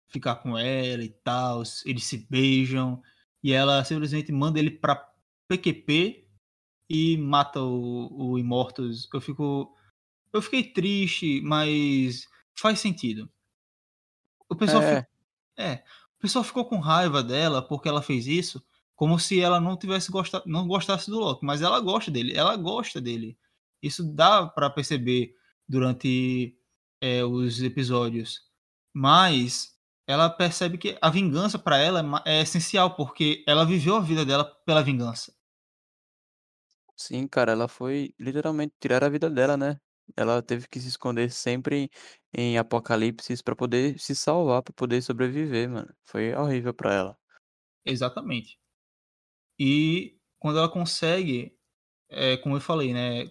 ficar com ela e tal, eles se beijam, e ela simplesmente manda ele pra PQP e mata o, o Immortus. Eu fico. Eu fiquei triste, mas faz sentido. O pessoal, É, é, o pessoal ficou com raiva dela porque ela fez isso, como se ela não tivesse gostado, não gostasse do Loki, mas ela gosta dele, ela gosta dele. Isso dá pra perceber durante é, os episódios. Mas ela percebe que a vingança pra ela é é essencial porque ela viveu a vida dela pela vingança. Sim, cara, ela foi literalmente tirar a vida dela, né? Ela teve que se esconder sempre em apocalipses pra poder se salvar, pra poder sobreviver, mano. Foi horrível pra ela. Exatamente. E quando ela consegue, é, como eu falei, né?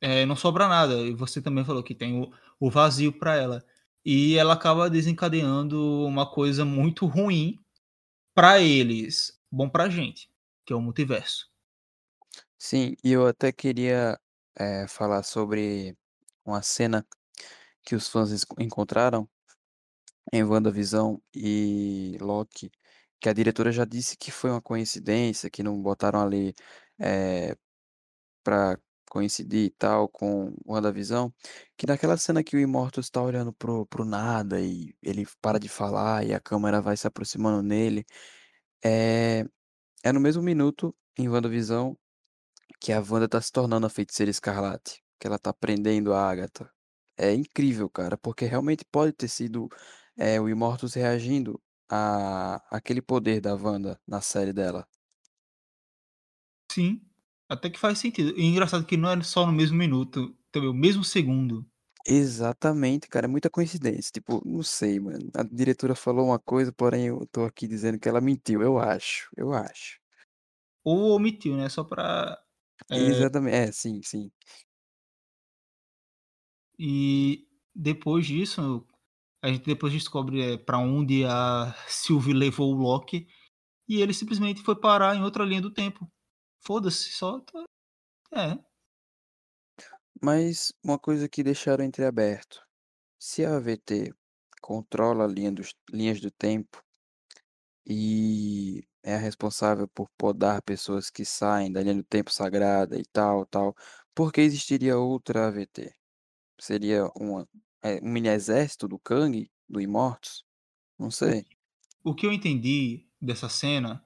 é, não sobra nada. E você também falou que tem o, o vazio para ela. E ela acaba desencadeando uma coisa muito ruim para eles, bom pra gente, que é o multiverso. Sim, e eu até queria eh, falar sobre uma cena que os fãs encontraram em WandaVisão e Loki, que a diretora já disse que foi uma coincidência, que não botaram ali eh, pra coincidir e tal com WandaVisão, que naquela cena que o Immortus tá olhando pro, pro nada e ele para de falar e a câmera vai se aproximando nele, é, é no mesmo minuto em WandaVisão que a Wanda tá se tornando a Feiticeira Escarlate, que ela tá prendendo a Agatha. É incrível, cara, porque realmente pode ter sido é, o Immortus reagindo a aquele poder da Wanda na série dela. Sim, até que faz sentido. E engraçado que não é só no mesmo minuto, também o mesmo segundo. Exatamente, cara, é muita coincidência. Tipo, não sei, mano. A diretora falou uma coisa, porém eu tô aqui dizendo que ela mentiu. Eu acho, eu acho. Ou omitiu, né? Só pra. É, Exatamente. É, sim, sim. e depois disso, a gente depois descobre é, para onde a Sylvie levou o Loki. E ele simplesmente foi parar em outra linha do tempo. Foda-se, só. tá- É. Mas uma coisa que deixaram entreaberto. Se a AVT controla linha dos, linhas do tempo e é a responsável por podar pessoas que saem da linha do tempo sagrada e tal, tal, por que existiria outra AVT? Seria uma, é, um mini exército do Kang, do Imortus? Não sei. o que eu entendi dessa cena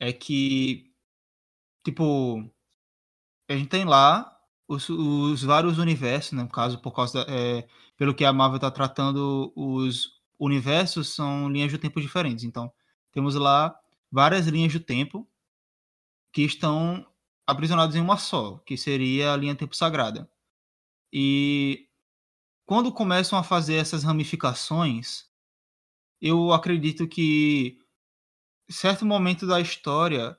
é que, tipo, a gente tem lá os, os vários universos, né? No caso, por causa da, é, pelo que a Marvel tá tratando, os universos são linhas do tempo diferentes. Então, temos lá várias linhas do tempo que estão aprisionadas em uma só, que seria a linha tempo sagrada. E quando começam a fazer essas ramificações, eu acredito que certo momento da história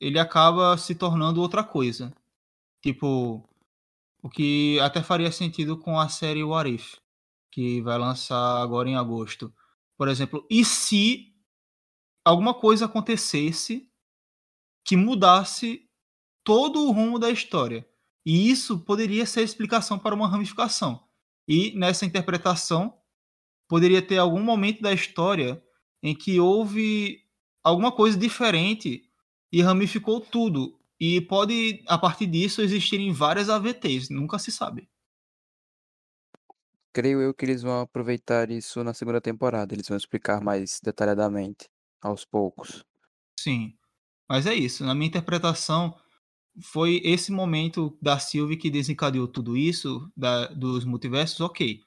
ele acaba se tornando outra coisa. Tipo, o que até faria sentido com a série What If, que vai lançar agora em agosto. Por exemplo, e se alguma coisa acontecesse que mudasse todo o rumo da história? E isso poderia ser explicação para uma ramificação. E nessa interpretação, poderia ter algum momento da história em que houve alguma coisa diferente e ramificou tudo. E pode, a partir disso, existirem várias AVTs, nunca se sabe. Creio eu que eles vão aproveitar isso na segunda temporada. Eles vão explicar mais detalhadamente, aos poucos. Sim. Mas é isso. Na minha interpretação, foi esse momento da Sylvie que desencadeou tudo isso, da, dos multiversos, ok.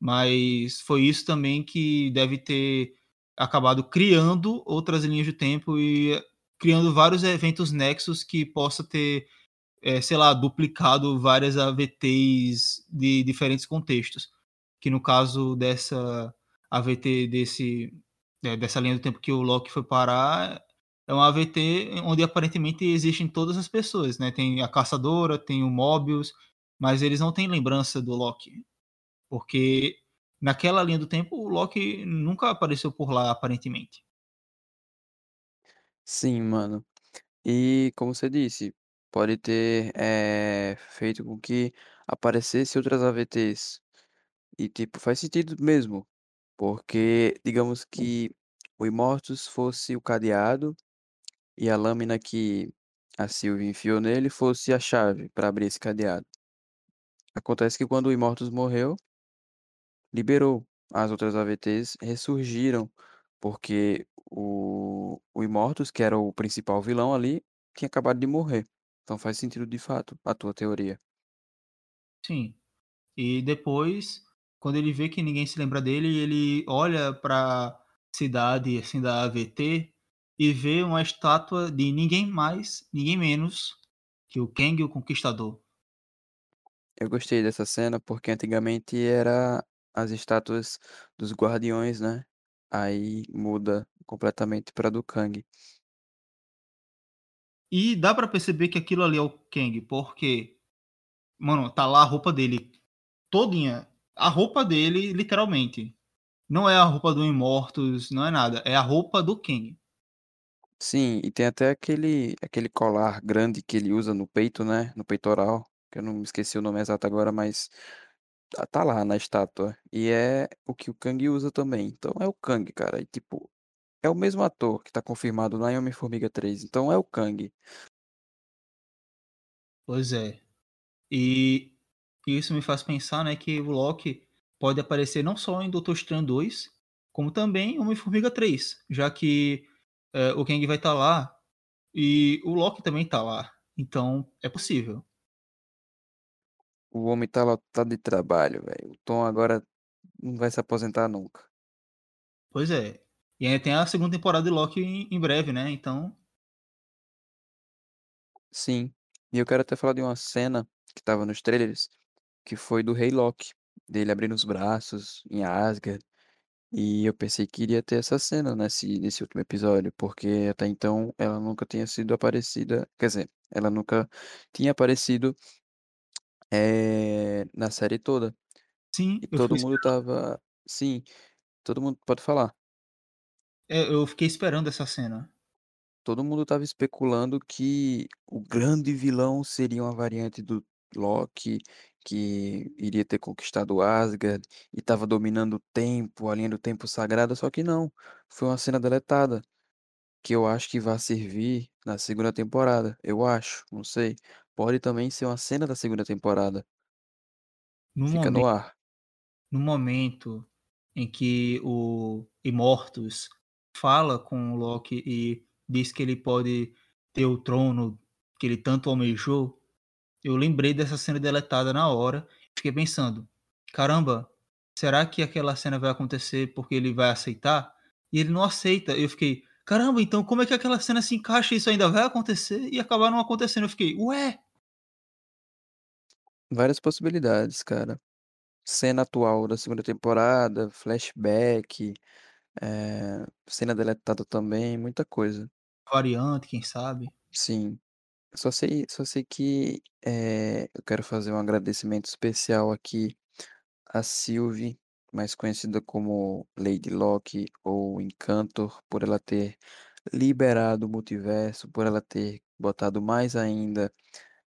Mas foi isso também que deve ter acabado criando outras linhas de tempo e criando vários eventos nexos que possa ter, é, sei lá, duplicado várias AVTs de diferentes contextos. Que no caso dessa AVT desse, dessa linha do tempo que o Loki foi parar, é uma AVT onde aparentemente existem todas as pessoas, né? Tem a caçadora, tem o Mobius, mas eles não têm lembrança do Loki. Porque naquela linha do tempo o Loki nunca apareceu por lá, aparentemente. Sim, mano. E como você disse, pode ter eh, feito com que aparecesse outras AVTs. E tipo, faz sentido mesmo. Porque, digamos que o Immortus fosse o cadeado e a lâmina que a Sylvie enfiou nele fosse a chave para abrir esse cadeado. Acontece que quando o Immortus morreu, liberou. As outras AVTs ressurgiram, porque o, o Immortus, que era o principal vilão ali, tinha acabado de morrer. Então faz sentido de fato a tua teoria. Sim. E depois, quando ele vê que ninguém se lembra dele, ele olha para cidade assim da AVT e vê uma estátua de ninguém mais, ninguém menos que o Kang o Conquistador. Eu gostei dessa cena porque antigamente era as estátuas dos guardiões, né? Aí muda completamente para do Kang. E dá pra perceber que aquilo ali é o Kang, porque, mano, tá lá a roupa dele todinha. A roupa dele, literalmente. Não é a roupa do Immortus, não é nada. É a roupa do Kang. Sim, e tem até aquele aquele colar grande que ele usa no peito, né? No peitoral, que eu não me esqueci o nome exato agora, mas tá, tá lá na estátua. E é o que o Kang usa também. Então é o Kang, cara. E tipo, é o mesmo ator que tá confirmado lá em Homem-Formiga 3. Então é o Kang. Pois é. E isso me faz pensar, né, que o Loki pode aparecer não só em Doutor Estranho 2, como também em Homem-Formiga 3, já que é, o Kang vai estar lá e o Loki também tá lá. Então, é possível. O homem tá lotado de trabalho, velho. O Tom agora não vai se aposentar nunca. Pois é. E ainda tem a segunda temporada de Loki em, em breve, né? Então, Sim. E eu quero até falar de uma cena que tava nos trailers, que foi do Rei Loki. dele abrindo os braços em Asgard, e eu pensei que iria ter essa cena nesse nesse último episódio, porque até então ela nunca tinha sido aparecida quer dizer, ela nunca tinha aparecido, eh, na série toda. Sim, E todo mundo esperando. estava sim, todo mundo pode falar. É, eu fiquei esperando essa cena. Todo mundo estava especulando que o grande vilão seria uma variante do Loki, que iria ter conquistado Asgard e estava dominando o tempo, a linha do tempo sagrada, só que não, foi uma cena deletada, que eu acho que vai servir na segunda temporada, eu acho, não sei. Pode também ser uma cena da segunda temporada. No Fica no momento ar. no momento em que o Immortus fala com o Loki e diz que ele pode ter o trono que ele tanto almejou, eu lembrei dessa cena deletada na hora, fiquei pensando: "Caramba, será que aquela cena vai acontecer porque ele vai aceitar?" E ele não aceita. Eu fiquei: "Caramba, então como é que aquela cena se encaixa? Isso ainda vai acontecer?" E acabar não acontecendo. Eu fiquei: "Ué!" Várias possibilidades, cara. Cena atual da segunda temporada, flashback, eh, cena deletada também, muita coisa. Variante, quem sabe? Sim. Só sei só sei que, eh, eu quero fazer um agradecimento especial aqui a Sylvie, mais conhecida como Lady Locke ou Encantor, por ela ter liberado o multiverso, por ela ter botado mais ainda,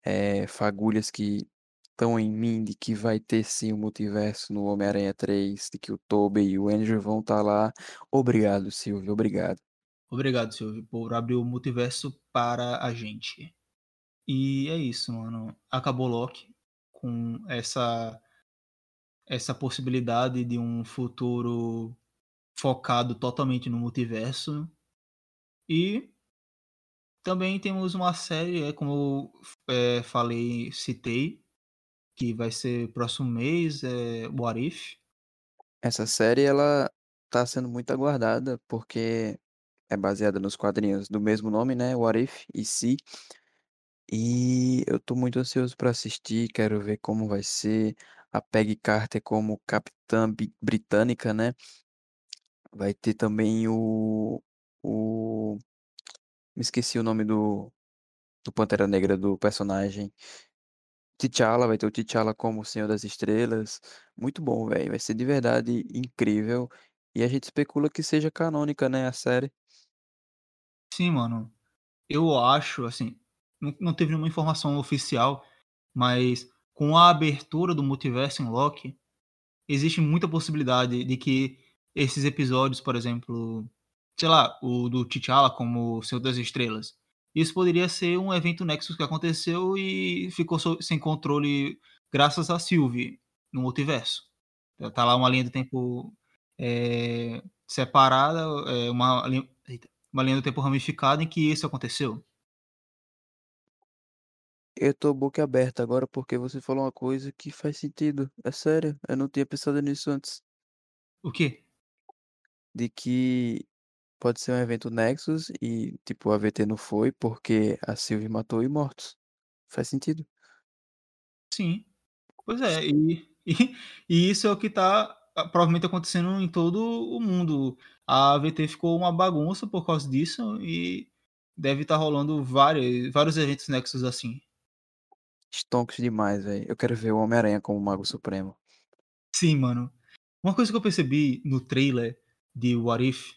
eh, fagulhas que estão em mim de que vai ter sim o multiverso no Homem-Aranha 3, de que o Tobey e o Andrew vão estar lá. Obrigado, Sylvie, obrigado. Obrigado, Silvio, por abrir o multiverso para a gente. E é isso, mano. Acabou Loki com essa essa possibilidade de um futuro focado totalmente no multiverso. E também temos uma série, é como eu eh, falei, citei, que vai ser próximo mês, é What If. Essa série ela tá sendo muito aguardada, porque é baseada nos quadrinhos do mesmo nome, né, What If, e se, e eu tô muito ansioso pra assistir, quero ver como vai ser, a Peggy Carter como capitã britânica, né. Vai ter também o o me esqueci o nome do do Pantera Negra, do personagem. T'Challa, vai ter o T'Challa como o Senhor das Estrelas. Muito bom, velho, vai ser de verdade incrível, e a gente especula que seja canônica, né, a série. Sim, mano. Eu acho, assim, não não teve nenhuma informação oficial, mas com a abertura do multiverso em Loki, existe muita possibilidade de que esses episódios, por exemplo, sei lá, o do T'Challa como Senhor das Estrelas, isso poderia ser um evento Nexus que aconteceu e ficou sem controle graças a Sylvie no multiverso. Tá tá lá uma linha do tempo, eh, separada, eh, uma uma linha do tempo ramificada em que isso aconteceu. Eu tô boca aberta agora, porque você falou uma coisa que faz sentido, é sério, eu não tinha pensado nisso antes. O quê? De que pode ser um evento Nexus e, tipo, o AVT não foi porque a Sylvie matou o Immortus. Faz sentido. Sim. Pois é, e e e isso é o que tá, ah, provavelmente acontecendo em todo o mundo. A AVT ficou uma bagunça por causa disso e deve estar rolando várias vários eventos Nexus assim. Stonks demais, velho. Eu quero ver o Homem-Aranha como Mago Supremo. Sim, mano. Uma coisa que eu percebi no trailer de What If,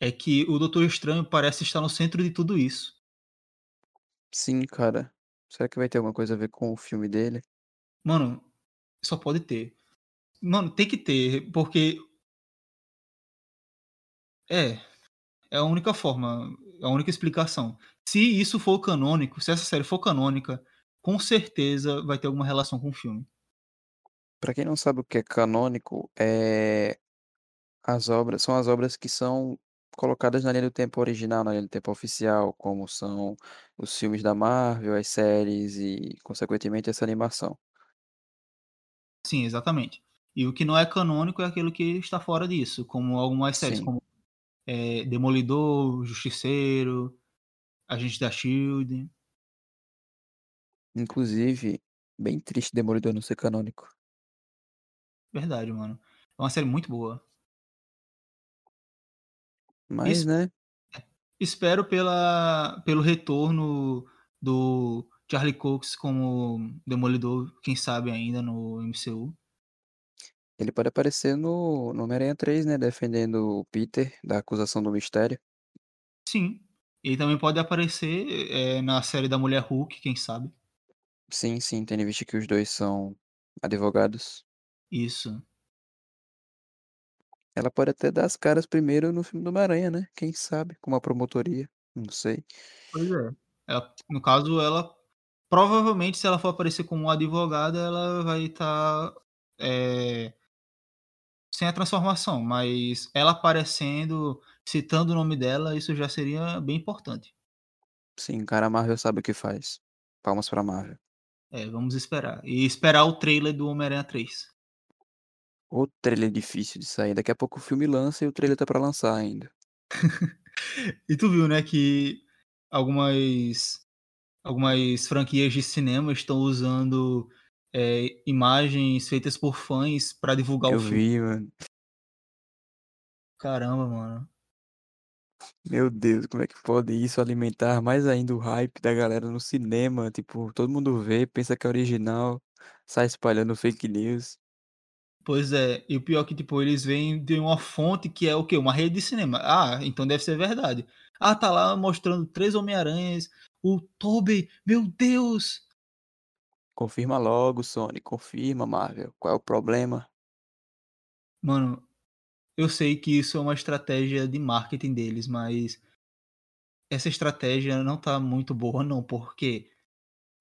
é que o Doutor Estranho parece estar no centro de tudo isso. Sim, cara. Será que vai ter alguma coisa a ver com o filme dele? Mano, só pode ter. Mano, tem que ter, porque É, é a única forma, é a única explicação. Se isso for canônico, se essa série for canônica, com certeza vai ter alguma relação com o filme. Pra quem não sabe o que é canônico, eh, as obras são as obras que são colocadas na linha do tempo original, na linha do tempo oficial, como são os filmes da Marvel, as séries e, consequentemente, essa animação. Sim, exatamente. E o que não é canônico é aquilo que está fora disso, como algumas séries, Sim. como, eh, Demolidor, Justiceiro, Agentes da Shield. Inclusive, bem triste Demolidor não ser canônico. Verdade, mano. É uma série muito boa. Mas, Es né? espero pela pelo retorno do Charlie Cox como Demolidor, quem sabe ainda no MCU. Ele pode aparecer no, no Homem-Aranha 3, né? Defendendo o Peter da acusação do mistério. Sim. Ele também pode aparecer eh, na série da Mulher Hulk, quem sabe. Sim, sim, tendo em vista que os dois são advogados. Isso. Ela pode até dar as caras primeiro no filme do Homem-Aranha, né? Quem sabe? Com uma promotoria. Não sei. Pois é. Ela, no caso, ela provavelmente, se ela for aparecer como advogada, ela vai estar eh, sem a transformação, mas ela aparecendo, citando o nome dela, isso já seria bem importante. Sim, cara, a Marvel sabe o que faz. Palmas pra Marvel. É, vamos esperar. E esperar o trailer do Homem-Aranha 3. O trailer difícil de sair. Daqui a pouco o filme lança e o trailer tá pra lançar ainda. E tu viu, né, que algumas algumas franquias de cinema estão usando eh, imagens feitas por fãs pra divulgar o Eu filme. vi, mano. Caramba, mano. Meu Deus, como é que pode isso alimentar mais ainda o hype da galera no cinema? Tipo, todo mundo vê, pensa que é original, sai espalhando fake news. Pois é, e o pior é que, tipo, eles vêm de uma fonte que é o quê? Uma rede de cinema. Ah, então deve ser verdade. Ah, tá lá mostrando três Homem-Aranhas, o Tobey, meu Deus! Confirma logo, Sony, confirma, Marvel. Qual é o problema? Mano, eu sei que isso é uma estratégia de marketing deles, mas essa estratégia não tá muito boa, não, porque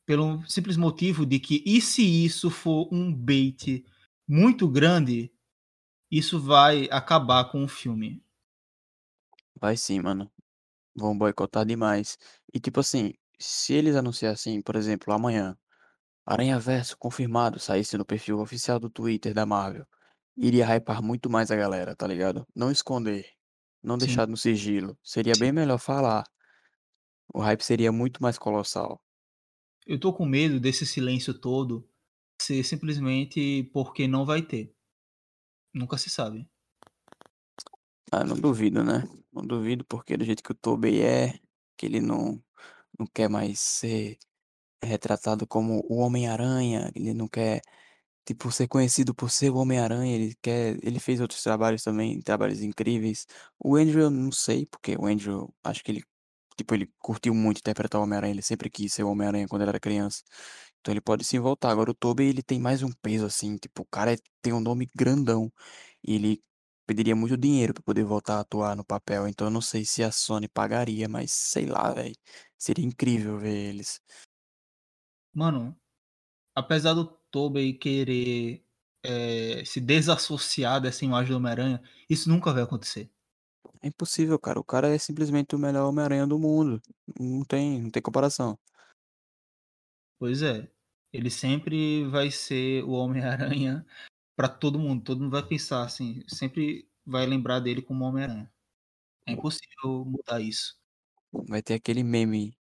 pelo simples motivo de que, e se isso for um bait muito grande, isso vai acabar com o filme. Vai sim, mano. Vão boicotar demais. E tipo assim, se eles anunciassem, por exemplo, amanhã, Aranhaverso confirmado saísse no perfil oficial do Twitter da Marvel, iria hypar muito mais a galera, tá ligado? Não esconder, não Sim, deixar no sigilo. Seria bem melhor falar. O hype seria muito mais colossal. Eu tô com medo desse silêncio todo ser simplesmente porque não vai ter. Nunca se sabe. Ah, não duvido, né? Não duvido porque do jeito que o Tobey é, que ele não, não quer mais ser retratado como o Homem-Aranha, ele não quer, tipo, ser conhecido por ser o Homem-Aranha, ele quer, ele fez outros trabalhos também, trabalhos incríveis. O Andrew, eu não sei, porque o Andrew, acho que ele, tipo, ele curtiu muito interpretar o Homem-Aranha, ele sempre quis ser o Homem-Aranha quando era criança. Então ele pode se voltar. Agora o Tobey, ele tem mais um peso, assim, tipo, o cara é- tem um nome grandão, e ele pediria muito dinheiro pra poder voltar a atuar no papel, então eu não sei se a Sony pagaria, mas sei lá, velho. Seria incrível ver eles. Mano, apesar do Tobey querer eh, se desassociar dessa imagem do Homem-Aranha, isso nunca vai acontecer. É impossível, cara. O cara é simplesmente o melhor Homem-Aranha do mundo. Não tem, não tem comparação. Pois é. Ele sempre vai ser o Homem-Aranha pra todo mundo. Todo mundo vai pensar assim, sempre vai lembrar dele como Homem-Aranha. É impossível mudar isso. Vai ter aquele meme,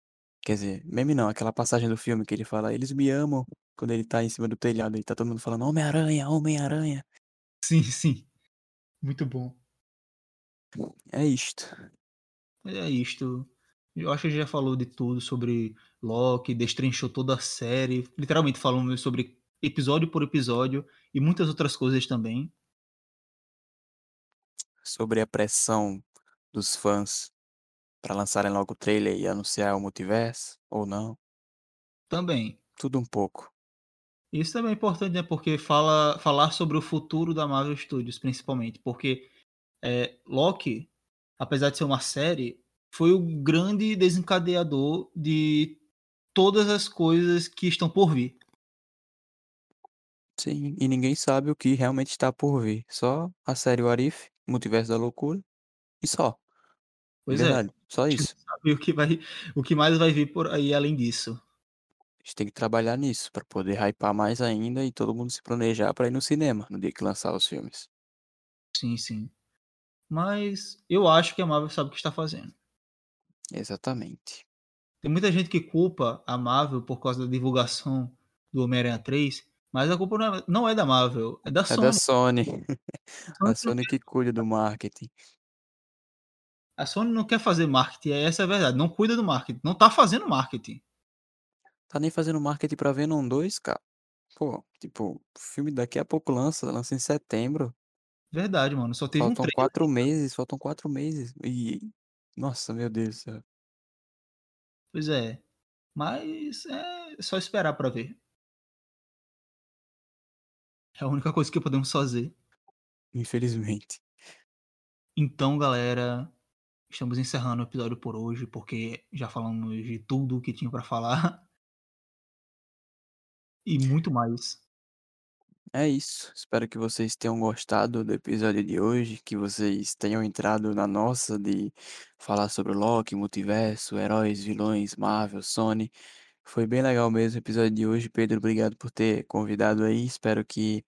quer dizer, meme não, aquela passagem do filme que ele fala, eles me amam, quando ele tá em cima do telhado e tá todo mundo falando Homem-Aranha, Homem-Aranha. Sim, sim. Muito bom. É isto. É isto. Eu acho que já falou de tudo sobre Loki, destrinchou toda a série. Literalmente falamos sobre episódio por episódio e muitas outras coisas também. Sobre a pressão dos fãs pra lançarem logo o trailer e anunciar o multiverso, ou não. Também. Tudo um pouco. Isso também é importante, né? Porque fala, falar sobre o futuro da Marvel Studios, principalmente. Porque é, Loki, apesar de ser uma série, foi o grande desencadeador de todas as coisas que estão por vir. Sim, e ninguém sabe o que realmente está por vir. Só a série What If, Multiverso da Loucura, e só. Pois é. verdade, só A gente isso. sabe o que, vai, o que mais vai vir por aí além disso. A gente tem que trabalhar nisso pra poder hypar mais ainda e todo mundo se planejar pra ir no cinema no dia que lançar os filmes. Sim, sim. Mas eu acho que a Marvel sabe o que está fazendo. Exatamente. Tem muita gente que culpa a Marvel por causa da divulgação do Homem-Aranha 3, Mas a culpa não é não é da Marvel, é da É da Sony. Sony. A A Sony não Sony que cuida do marketing. a Sony não quer fazer marketing, essa é a verdade, não cuida do marketing, não tá fazendo marketing. Tá nem fazendo marketing pra Venom 2, cara. Pô, tipo, o filme daqui a pouco lança, lança em setembro. Verdade, mano, só teve um Faltam trailer. 4 meses, faltam 4 meses. E. Nossa, meu Deus do céu. Pois é, mas é só esperar pra ver. É a única coisa que podemos fazer. Infelizmente. Então, galera, estamos encerrando o episódio por hoje, porque já falamos de tudo que tinha pra falar. E muito mais. É isso. Espero que vocês tenham gostado do episódio de hoje, que vocês tenham entrado na nossa de falar sobre Loki, multiverso, heróis, vilões, Marvel, Sony. Foi bem legal mesmo o episódio de hoje. Pedro, obrigado por ter convidado aí. Espero que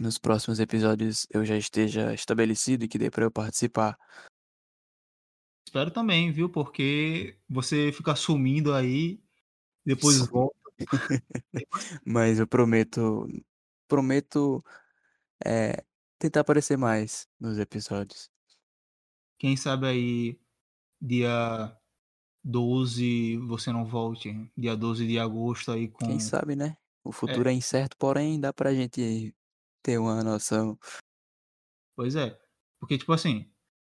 nos próximos episódios eu já esteja estabelecido e que dê para eu participar. Espero também, viu? Porque você fica sumindo aí, depois Sim. volta. Mas eu prometo, prometo é, tentar aparecer mais nos episódios. Quem sabe aí, dia 12, você não volte. Dia 12 de agosto aí com. Quem sabe, né? O futuro é incerto, porém dá pra gente ter uma noção. Pois é. Porque, tipo assim,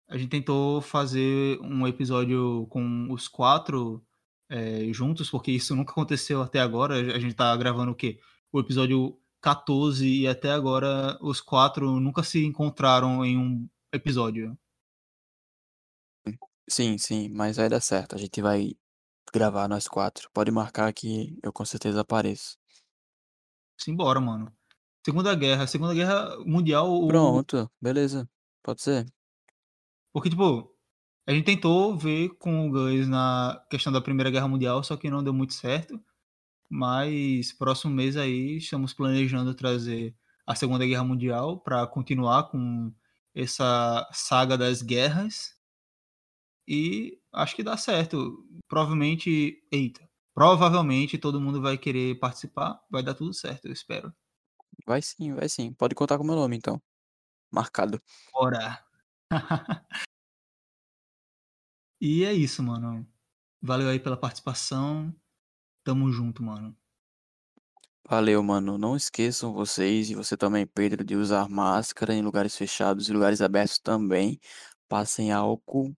a gente tentou fazer um episódio com os quatro é, juntos, porque isso nunca aconteceu até agora. A gente tá gravando o quê? O episódio 14 e até agora os quatro nunca se encontraram em um episódio. Sim, sim, mas vai dar certo. A gente vai gravar nós quatro. Pode marcar que eu com certeza apareço. Simbora, mano. Segunda Guerra. Segunda Guerra Mundial. o- Pronto, beleza. Pode ser. Porque, tipo, a gente tentou ver com o Gus na questão da Primeira Guerra Mundial, só que não deu muito certo. Mas próximo mês aí estamos planejando trazer a Segunda Guerra Mundial para continuar com essa saga das guerras. E acho que dá certo. Provavelmente, eita, provavelmente todo mundo vai querer participar. Vai dar tudo certo, eu espero. Vai sim, vai sim. Pode contar com meu nome, então. Marcado. Bora! e é isso, mano. Valeu aí pela participação. Tamo junto, mano. Valeu, mano. Não esqueçam vocês, e você também, Pedro, de usar máscara em lugares fechados e lugares abertos também. Passem álcool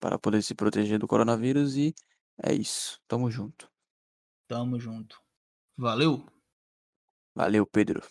para poder se proteger do coronavírus e é isso. Tamo junto. Tamo junto. Valeu! Valeu, Pedro.